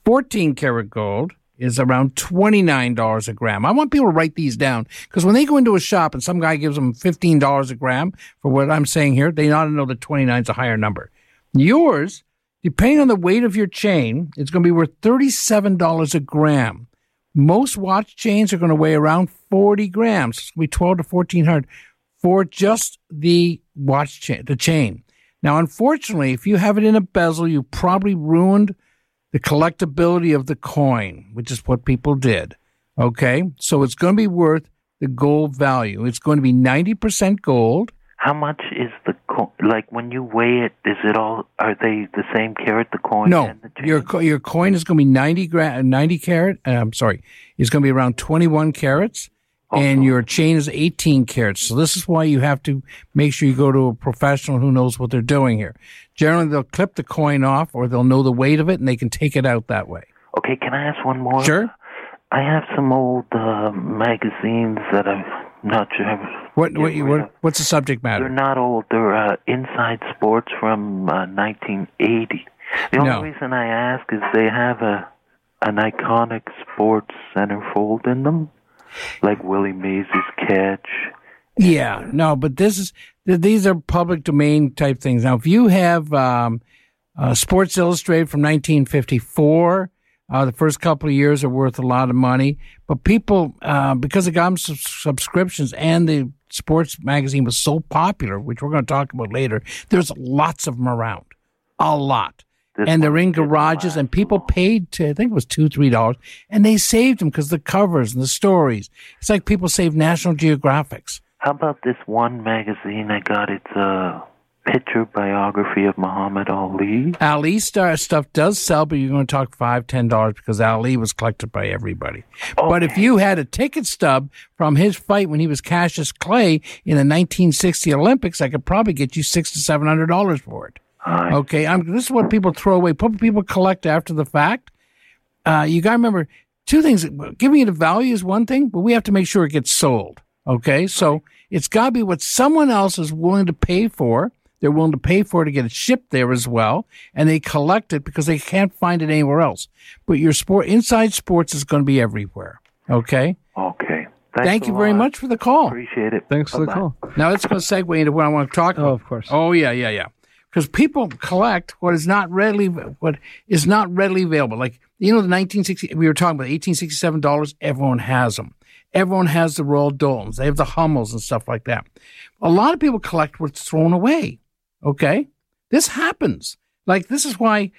S3: Fourteen karat gold is around twenty nine dollars a gram. I want people to write these down because when they go into a shop and some guy gives them fifteen dollars a gram for what I'm saying here, they ought to know that twenty nine is a higher number. Yours, depending on the weight of your chain, it's going to be worth thirty seven dollars a gram. Most watch chains are going to weigh around 40 grams. It's going to be 12 to 1400 for just the watch chain, the chain. Now, unfortunately, if you have it in a bezel, you probably ruined the collectability of the coin, which is what people did. Okay. So it's going to be worth the gold value. It's going to be 90% gold.
S12: How much is the co- like when you weigh it? Is it all? Are they the same carat? The coin?
S3: No,
S12: and the
S3: your co- your coin is going to be 90 gra- 90 carat. Uh, I'm sorry, it's going to be around 21 carats, and your chain is 18 carats. So this is why you have to make sure you go to a professional who knows what they're doing here. Generally, they'll clip the coin off, or they'll know the weight of it, and they can take it out that way.
S12: Okay, can I ask one more?
S3: Sure.
S12: I have some old uh, magazines that I'm not sure.
S3: What what, you, what what's the subject matter?
S12: They're not old. They're uh, Inside Sports from uh, 1980. The only
S3: No.
S12: reason I ask is they have a an iconic sports centerfold in them, like Willie Mays' catch.
S3: Yeah, no, but this is these are public domain type things. Now, if you have um, uh, Sports Illustrated from 1954, uh, the first couple of years are worth a lot of money. But people, uh, because of GOM sub- subscriptions and the sports magazine was so popular, which we're going to talk about later, there's lots of them around, a lot. And they're in garages, and people paid to, I think it was two, three dollars, and they saved them because the covers and the stories. It's like people save National Geographics.
S12: How about this one magazine I got? It's a picture biography of Muhammad Ali.
S3: Ali star stuff does sell, but you're going to talk five, ten dollars because Ali was collected by everybody. But if you had a ticket stub from his fight when he was Cassius Clay in the 1960 Olympics, I could probably get you six to seven hundred dollars for it. Okay, I'm, this is what people throw away. What people collect after the fact. Uh, you got to remember two things. Giving it a value is one thing, but we have to make sure it gets sold. Okay, so it's got to be what someone else is willing to pay for. They're willing to pay for it to get it shipped there as well, and they collect it because they can't find it anywhere else. But your sport inside sports is going to be everywhere. Okay.
S12: Okay.
S3: Thank you
S12: a
S3: very much for the call.
S12: Appreciate it.
S2: Thanks for the call.
S3: Now let's go segue into what I want to talk about.
S2: Oh, of course.
S3: Oh yeah, yeah, yeah. Because people collect what is not readily what is not readily available. Like you know, the 1960 we were talking about 1867 dollars. Everyone has them. Everyone has the Royal Doultons. They have the Hummels and stuff like that. A lot of people collect what's thrown away. Okay, this happens. Like this is why.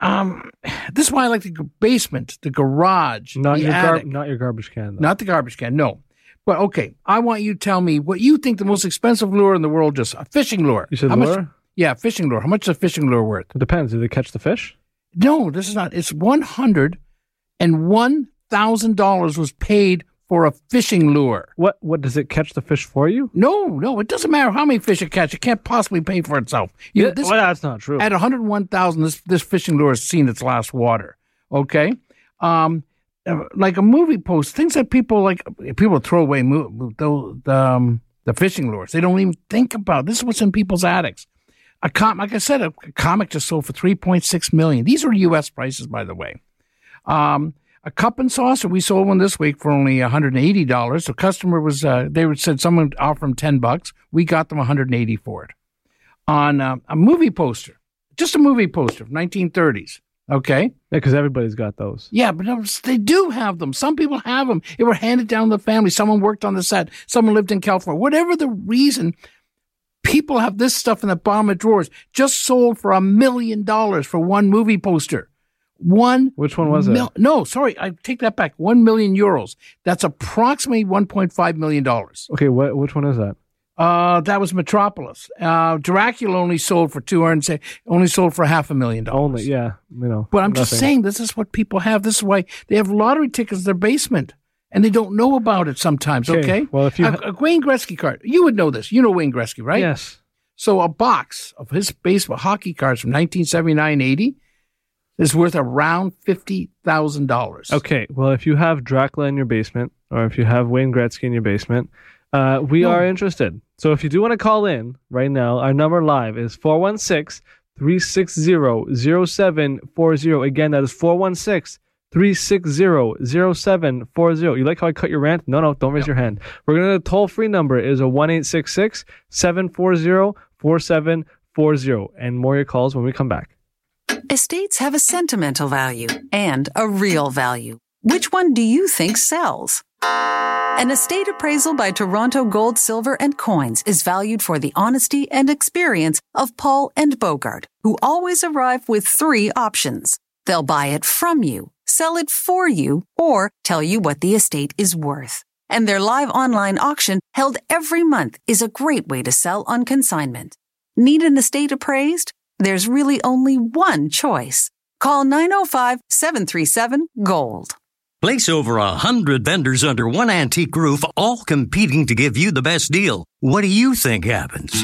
S3: Um, this is why I like the basement, the garage,
S2: Not
S3: the
S2: your gar- not your garbage can. Though.
S3: Not the garbage can, no. But okay, I want you to tell me what you think the most expensive lure in the world is. Just a fishing lure.
S2: You said
S3: How
S2: lure?
S3: Much, yeah, fishing lure. How much is a fishing lure worth?
S2: It depends. Do they catch the fish?
S3: No, this is not. It's one hundred and one thousand dollars was paid for a fishing lure.
S2: What? What does it catch the fish for you?
S3: No, no, it doesn't matter how many fish it catch. It can't possibly pay for itself. You know,
S2: Yeah,
S3: this,
S2: well, that's not true.
S3: At one hundred one thousand, this this fishing lure has seen its last water. Okay, um, uh, like a movie post, things that people like people throw away. mo- The the, um, the fishing lures, they don't even think about. This is what's in people's attics. A com, like I said, a, comic just sold for three point six million. These are U.S. prices, by the way. Um, a cup and saucer, we sold one this week for only $180. The customer was, uh, they said someone offered them 10 bucks. We got them 180 for it. On uh, a movie poster, just a movie poster from 1930s. Okay.
S2: Yeah, because everybody's got those.
S3: Yeah, but they do have them. Some people have them. It were handed down to the family. Someone worked on the set. Someone lived in California. Whatever the reason, people have this stuff in the bottom of drawers. Just sold for a million dollars for one movie poster. One.
S2: Which one was
S3: mil-
S2: it?
S3: No, sorry, I take that back. One million euros. That's approximately one point five million dollars.
S2: Okay, what? Which one is that?
S3: Uh, that was Metropolis. Uh, Dracula only sold for two hundred. Say only sold for half a million dollars.
S2: Only, yeah, you know.
S3: But I'm just saying, this is what people have. This is why they have lottery tickets in their basement, and they don't know about it sometimes.
S2: Okay,
S3: Okay.
S2: well, if you
S3: a, a Wayne Gretzky card, you would know this. You know Wayne Gretzky, right?
S2: Yes.
S3: So a box of his baseball hockey cards from 1979-80 is worth around fifty thousand dollars.
S2: Okay, well, if you have Dracula in your basement, or if you have Wayne Gretzky in your basement, uh, we are interested. So if you do want to call in right now, our number live is 416 360 0740. Again, that is 416 360 0740. You like how I cut your rant? No, no, don't raise your hand. We're going to, toll free number is a 1 740 4740. And more your calls when we come back.
S7: Estates have a sentimental value and a real value. Which one do you think sells? An estate appraisal by Toronto Gold, Silver, and Coins is valued for the honesty and experience of Paul and Bogart, who always arrive with three options. They'll buy it from you, sell it for you, or tell you what the estate is worth. And their live online auction held every month is a great way to sell on consignment. Need an estate appraised? There's really only one choice. Call 905 737 GOLD.
S13: Place over a hundred vendors under one antique roof, all competing to give you the best deal. What do you think happens?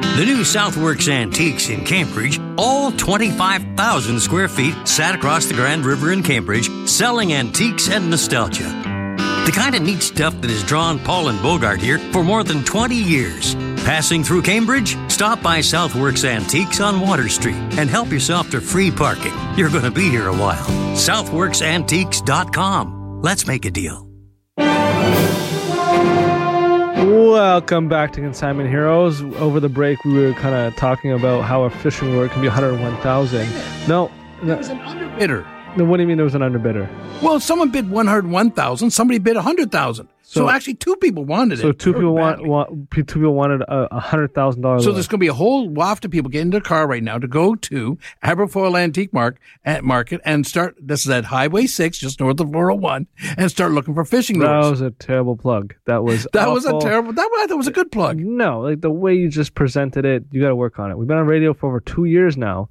S13: The new Southworks Antiques in Cambridge, all 25,000 square feet, sat across the Grand River in Cambridge, selling antiques and nostalgia. The kind of neat stuff that has drawn Paul and Bogart here for more than 20 years. Passing through Cambridge? Stop by Southworks Antiques on Water Street and help yourself to free parking. You're going to be here a while. SouthworksAntiques.com. Let's make a deal.
S2: Welcome back to Consignment Heroes. Over the break, we were kind of talking about how a fishing lure can be 101,000. No, no,
S3: was an underbidder.
S2: No, what do you mean there was an underbidder?
S3: Well, someone bid one hundred one thousand. Somebody bid a hundred thousand. So,
S2: So-
S3: actually, two people wanted it.
S2: So
S3: two
S2: people want, want two people wanted a a hundred thousand dollars.
S3: So there's going to be a whole waft of people getting in their car right now to go to Aberfoyle Antique Mark at Market and start. This is at Highway Six, just north of 401, and start looking for fishing
S2: that
S3: lures.
S2: was a terrible plug. That was
S3: That was a terrible. That was, that was a good plug.
S2: No, like the way you just presented it, you got to work on it. We've been on radio for over two years now.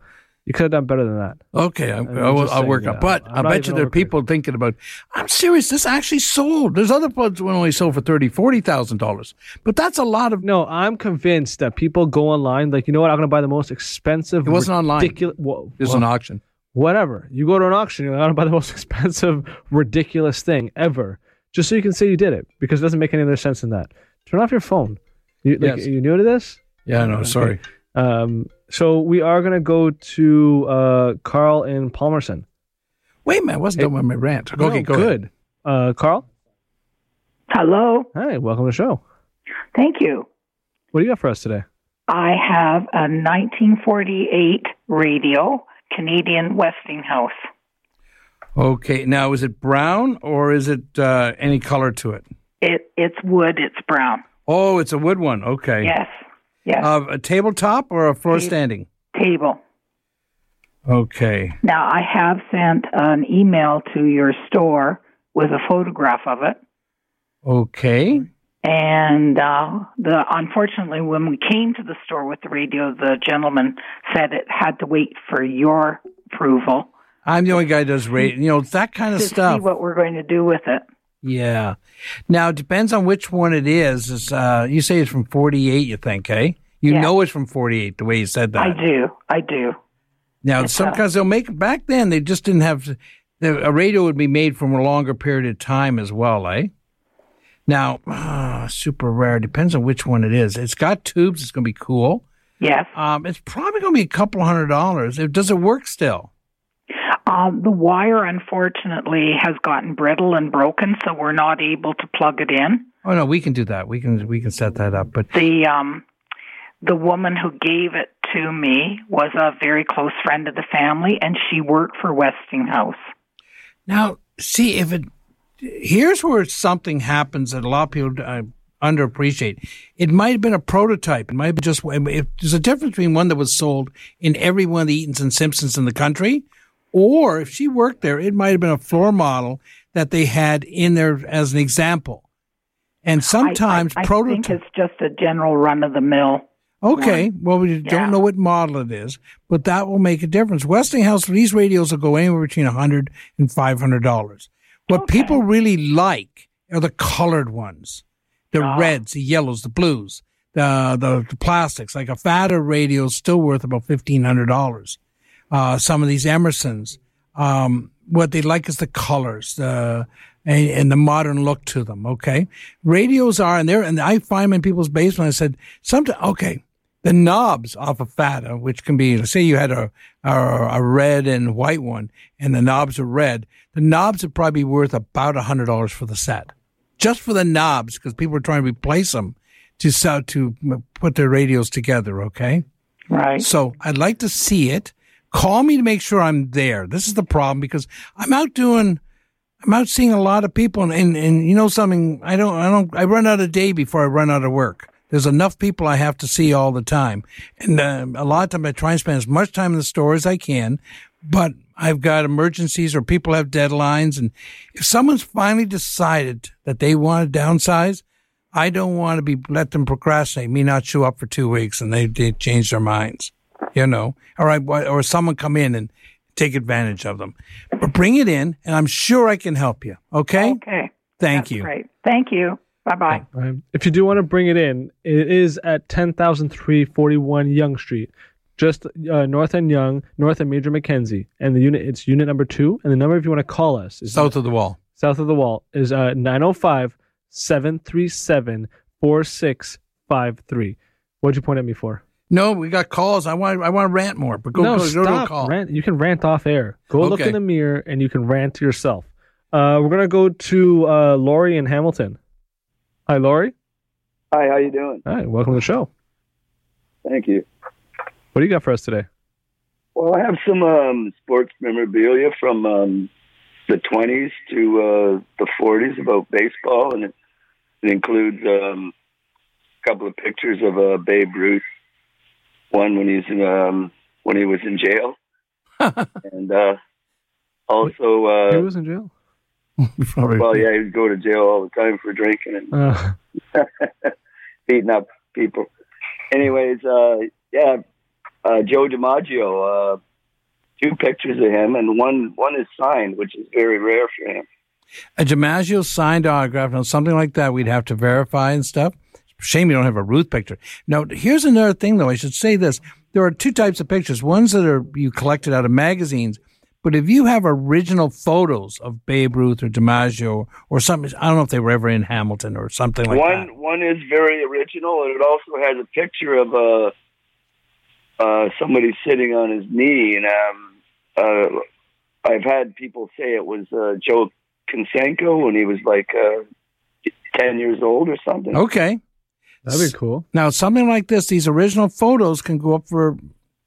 S2: You could have done better than that.
S3: Okay, I,
S2: I'm
S3: I will,
S2: just
S3: I'll work on. But
S2: I'm
S3: I bet you there are people thinking about. I'm serious. This actually sold. There's other plugs that only sold for thirty, forty thousand dollars. But that's a lot of.
S2: No, I'm convinced that people go online, like, you know what, I'm going to buy the most expensive.
S3: It wasn't online.
S2: ridiculous, Well,
S3: There's an auction.
S2: whatever. You go to an auction, you're going to buy the most expensive, ridiculous thing ever, just so you can say you did it, because it doesn't make any other sense than that. Turn off your phone. You, like,
S3: Yes.
S2: you new to this?
S3: Yeah, no,
S2: Okay.
S3: sorry.
S2: Um, so we are gonna go to uh, Carl in Palmerston.
S3: Wait a minute, I wasn't done with my rant. Okay,
S2: No,
S3: go ahead.
S2: good. Uh, Carl.
S14: Hello.
S2: Hi, welcome to the show.
S14: Thank you.
S2: What do you got for us today?
S14: I have a 1948 radio, Canadian Westinghouse.
S3: Okay, now is it brown or is it uh, any color to it?
S14: It it's wood. It's brown.
S3: Oh, it's a wood one. Okay.
S14: Yes. Yes.
S3: Uh, a tabletop or a floor standing?
S14: Table.
S3: Okay.
S14: Now I have sent an email to your store with a photograph of it,
S3: Okay.
S14: and uh, the unfortunately when we came to the store with the radio, the gentleman said it had to wait for your approval
S3: I'm the only guy that does radio. You know that kind of
S14: to
S3: stuff.
S14: see what we're going to do with it.
S3: Yeah. Now it depends on which one it is. Is uh, you say it's from forty eight? You think, eh? You
S14: Yeah.
S3: know it's from forty eight the way you said that.
S14: I do. I do.
S3: Now,
S14: It's,
S3: some
S14: uh,
S3: guys they'll make back then. They just didn't have the, a radio would be made from a longer period of time as well, eh? Now, ah, super rare. Depends on which one it is. It's got tubes. It's going to be cool.
S14: Yes.
S3: Um, it's probably going to be a couple hundred dollars. It, does it work still?
S14: Um, the wire, unfortunately, has gotten brittle and broken, so we're not able to plug it in.
S3: Oh no, we can do that. We can we can set that up. But
S14: The um, the woman who gave it to me was a very close friend of the family, and she worked for Westinghouse.
S3: Now, see if it. Here's where something happens that a lot of people uh, underappreciate. It might have been a prototype. It might have been just. If, there's a difference between one that was sold in every one of the Eatons and Simpsons in the country, or if she worked there, it might have been a floor model that they had in there as an example. And sometimes
S14: I, I, I
S3: prototype.
S14: think it's just a general run of the mill.
S3: Okay. Well, we don't know what model it is, but that will make a difference. Westinghouse, these radios will go anywhere between a hundred and five hundred dollars. What people really like are the colored ones, the ah. reds, the yellows, the blues, the, the the plastics. Like a Fada radio is still worth about fifteen hundred dollars. Uh, some of these Emersons, um, what they like is the colors, the and, and the modern look to them. Okay, radios are, and they're, and I find them in people's basement. I said, sometimes, okay, the knobs off a Fada, which can be, say you had a, a a red and white one, and the knobs are red. The knobs would probably be worth about a hundred dollars for the set, just for the knobs, because people are trying to replace them to sell to put their radios together. Okay,
S14: right.
S3: So I'd like to see it. Call me to make sure I'm there. This is the problem because I'm out doing. I'm out seeing a lot of people, and, and, and you know something. I don't. I don't. I run out of day before I run out of work. There's enough people I have to see all the time, and uh, a lot of time I try and spend as much time in the store as I can. But I've got emergencies or people have deadlines, and if someone's finally decided that they want to downsize, I don't want to be let them procrastinate. Me not show up for two weeks and they, they change their minds, you know. All right, or someone come in and take advantage of them. But bring it in, and I'm sure I can help you. Okay.
S14: Okay.
S3: Thank
S14: That's
S3: you.
S14: Great. Thank you. Bye bye.
S2: If you do want to bring it in, it is at 10,341 Yonge Street, just uh, north and Yonge, north and Major Mackenzie. And the unit, it's unit number two. And the number, if you want to call us, is
S3: South of the wall.
S2: south of the wall, is uh, 905 737 4653. What'd you point at me for?
S3: No, we got calls. I want. I want to rant more, but go,
S2: no,
S3: go, go to a
S2: stop.
S3: call.
S2: Rant. You can rant off air. Go look in the mirror and you can rant to yourself. Uh, we're gonna go to uh, Lori in Hamilton. Hi, Lori.
S15: Hi, how you doing?
S2: Hi, welcome to the show.
S15: Thank you.
S2: What do you got for us today?
S15: Well, I have some um, sports memorabilia from um, the 20s to uh, the 40s about baseball, and it, it includes um, a couple of pictures of uh, Babe Ruth. One when he's um, when he was in jail, and uh, also uh,
S2: He was in jail.
S15: well, yeah, he'd go to jail all the time for drinking and
S2: Uh,
S15: beating up people. Anyways, uh, yeah, uh, Joe DiMaggio, uh, two pictures of him, and one one is signed, which is very rare for him.
S3: A DiMaggio signed autograph on something like that, we'd have to verify and stuff. Shame you don't have a Ruth picture. Now, here's another thing, though. I should say this: there are two types of pictures. Ones that are you collected out of magazines, But if you have original photos of Babe Ruth or DiMaggio or something, I don't know if they were ever in Hamilton or something like
S15: one
S3: that.
S15: one is very original, and it also has a picture of uh, uh, somebody sitting on his knee. And um, uh, I've had people say it was uh, Joe Konsenko when he was like uh, ten years old or something.
S3: Okay.
S2: That'd be cool.
S3: Now, something like this, these original photos can go up for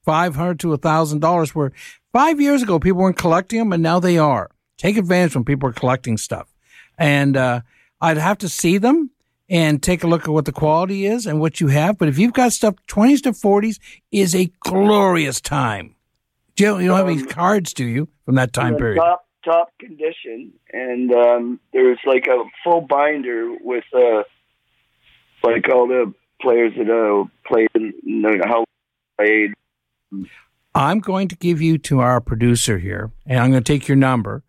S3: five hundred to a thousand dollars. Where five years ago people weren't collecting them, and now they are. Take advantage when people are collecting stuff. And uh, I'd have to see them and take a look at what the quality is and what you have. But if you've got stuff twenties to forties, is a glorious time. Do you, you don't have any cards, do you, from that time period?
S15: Top top condition, and um, there's like a full binder with uh, like all the players that uh, played and you know, how played.
S3: I'm going to give you to our producer here, and I'm going to take your number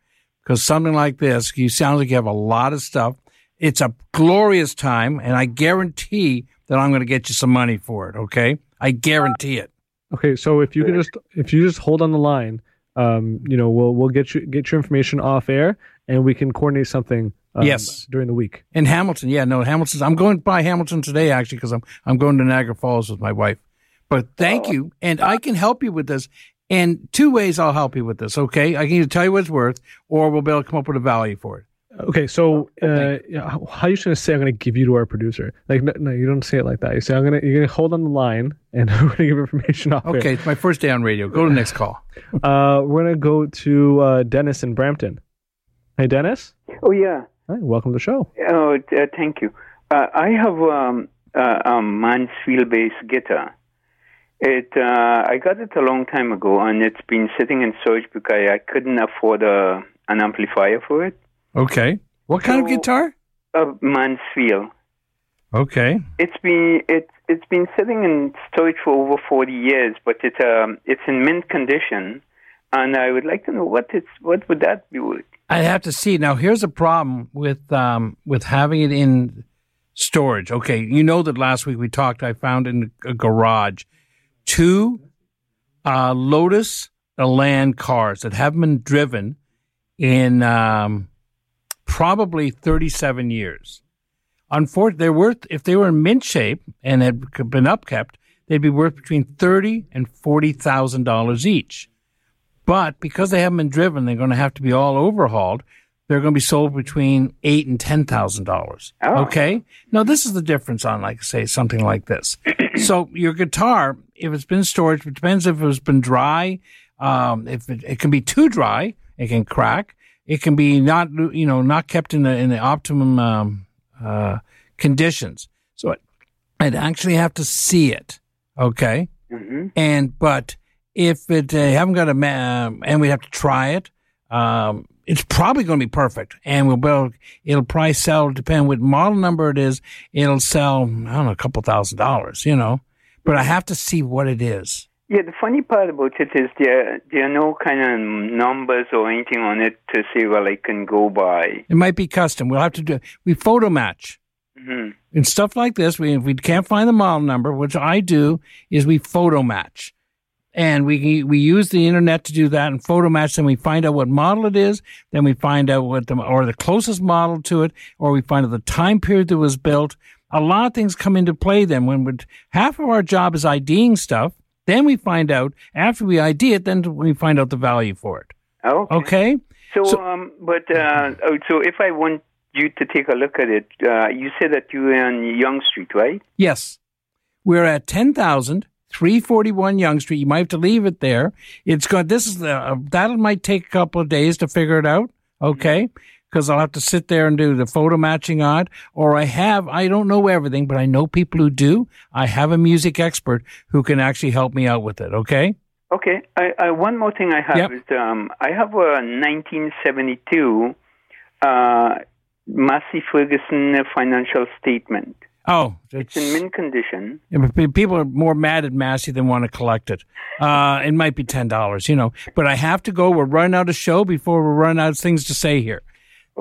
S3: because something like this, you sound like you have a lot of stuff. It's a glorious time, and I guarantee that I'm going to get you some money for it. Okay, I guarantee it.
S2: Okay, so if you can just if you just hold on the line, um, you know, we'll we'll get you get your information off air, and we can coordinate something. Um,
S3: Yes.
S2: during the week.
S3: In Hamilton, yeah, no, Hamilton's. I'm going by Hamilton today actually because I'm I'm going to Niagara Falls with my wife. But thank you, and I can help you with this. And two ways I'll help you with this. Okay, I can either tell you what it's worth, or we'll be able to come up with a value for it.
S2: Okay, so uh, yeah, how how you gonna say I'm gonna give you to our producer? Like, no, no, you don't say it like that. You say I'm gonna you're gonna hold on the line, and we're gonna give information off.
S3: Okay,
S2: air.
S3: it's my first day on radio. Go to the next call.
S2: Uh, we're gonna go to uh, Dennis in Brampton. Hey, Dennis.
S16: Oh yeah.
S2: Hi, welcome to the show.
S16: Oh, uh, thank you. Uh, I have um, uh, a Mansfield-based guitar. It uh, I got it a long time ago, and it's been sitting in storage because I couldn't afford a, an amplifier for it.
S3: Okay, what kind of guitar?
S16: A Mansfield.
S3: Okay,
S16: It's been it's it's been sitting in storage for over forty years, but it's um it's in mint condition, and I would like to know what it's what would that be worth?
S3: I'd have to see. Now, here's a problem with um, with having it in storage. Okay, you know that last week we talked. I found in a garage two uh, Lotus Elan cars that haven't been driven in um, probably 37 years. Unfortunately, they're worth if they were in mint shape and had been upkept, they'd be worth between thirty and forty thousand dollars each. But because they haven't been driven, they're going to have to be all overhauled. They're going to be sold between eight and ten thousand dollars. Okay. Now this is the difference on, like, say, something like this. so your guitar, if it's been storage, it depends if it's been dry. Um, if it, it can be too dry, it can crack. It can be not, you know, not kept in the in the optimum um, uh, conditions. So it, I'd actually have to see it. Okay.
S16: Mm-hmm.
S3: And but if it uh, haven't got a ma- um, and we have to try it, um, it's probably going to be perfect, and we'll build. it'll probably sell. Depending what model number it is, it'll sell. I don't know, a couple thousand dollars, you know. But I have to see what it is.
S16: Yeah, the funny part about it is there there are no kind of numbers or anything on it to say well I can go by.
S3: It might be custom. We'll have to do. We photo match.
S16: hmm
S3: and stuff like this. We, if we can't find the model number, which I do, is we photo match. And we we use the internet to do that and photo match. Then we find out what model it is. Then we find out what the or the closest model to it, or we find out the time period that was built. A lot of things come into play. Then when we half of our job is IDing stuff, then we find out after we ID it, then we find out the value for it.
S16: Okay.
S3: Okay.
S16: So, um, but uh, oh, so if I want you to take a look at it, uh, you said that you were on Yonge Street, right?
S3: Yes. We're at 10,000, 341 Yonge Street. You might have to leave it there. It's got, this is the, uh, that might take a couple of days to figure it out. Okay. Because I'll have to sit there and do the photo matching on it. Or I have, I don't know everything, but I know people who do. I have a music expert who can actually help me out with it. Okay.
S16: Okay. I, I, one more thing I have
S3: Yep.
S16: is um, I have a 1972 uh, Massey Ferguson financial statement.
S3: Oh,
S16: It's in mint condition.
S3: Yeah, but pe- people are more mad at Massey than want to collect it. Uh, it might be ten dollars, you know. But I have to go. We're running out of show before we run out of things to say here.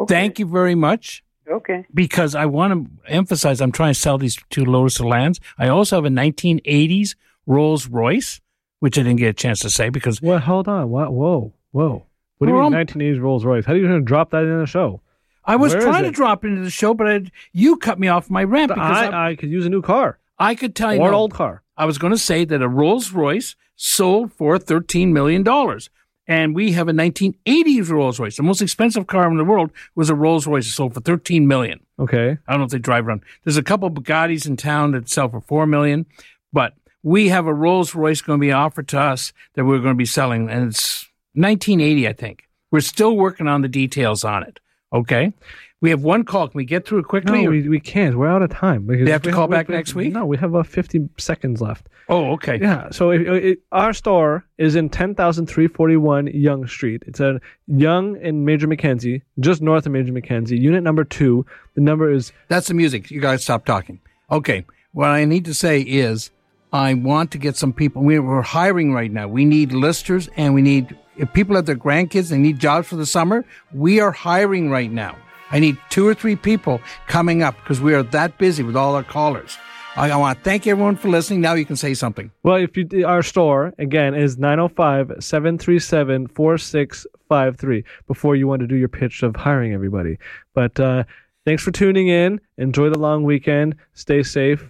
S3: Thank you very much.
S16: Okay.
S3: Because I want to emphasize, I'm trying to sell these two Lotus Elans. I also have a 1980s Rolls Royce, which I didn't get a chance to say because.
S2: Well, hold on. What? Whoa, whoa. What do you mean 1980s Rolls Royce? How are you going to drop that in the show?
S3: I was
S2: Where
S3: trying to drop into the show, but I, you cut me off my rant because I,
S2: I, I could use a new car.
S3: I could tell you
S2: Or an
S3: no.
S2: old car.
S3: I was going to say that a Rolls Royce sold for thirteen million dollars, and we have a 1980s Rolls Royce. The most expensive car in the world was a Rolls Royce. It sold for thirteen million.
S2: Okay.
S3: I don't know if they drive around. There's a couple Bugattis in town that sell for four million, but we have a Rolls Royce going to be offered to us that we're going to be selling, and it's 1980, I think. We're still working on the details on it. Okay, we have one call. Can we get through it quickly?
S2: No, we, we can't. We're out of time. Because
S3: They have to
S2: we
S3: call back
S2: we-
S3: next week?
S2: No, we have uh, 50 seconds left.
S3: oh, okay.
S2: Yeah. So it, it, our store is in 10,341 Yonge Street. It's a Yonge in Major Mackenzie, just north of Major Mackenzie. Unit number two. The number is
S3: That's the music. You guys stop talking. Okay. What I need to say is I want to get some people. We're hiring right now. We need listers and we need, if people have their grandkids, they need jobs for the summer. We are hiring right now. I need two or three people coming up because we are that busy with all our callers. I, want to thank everyone for listening. Now you can say something.
S2: Well, if you our store again is 905-737-4653 before you want to do your pitch of hiring everybody. But uh, thanks for tuning in. Enjoy the long weekend. Stay safe.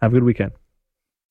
S2: Have a good weekend.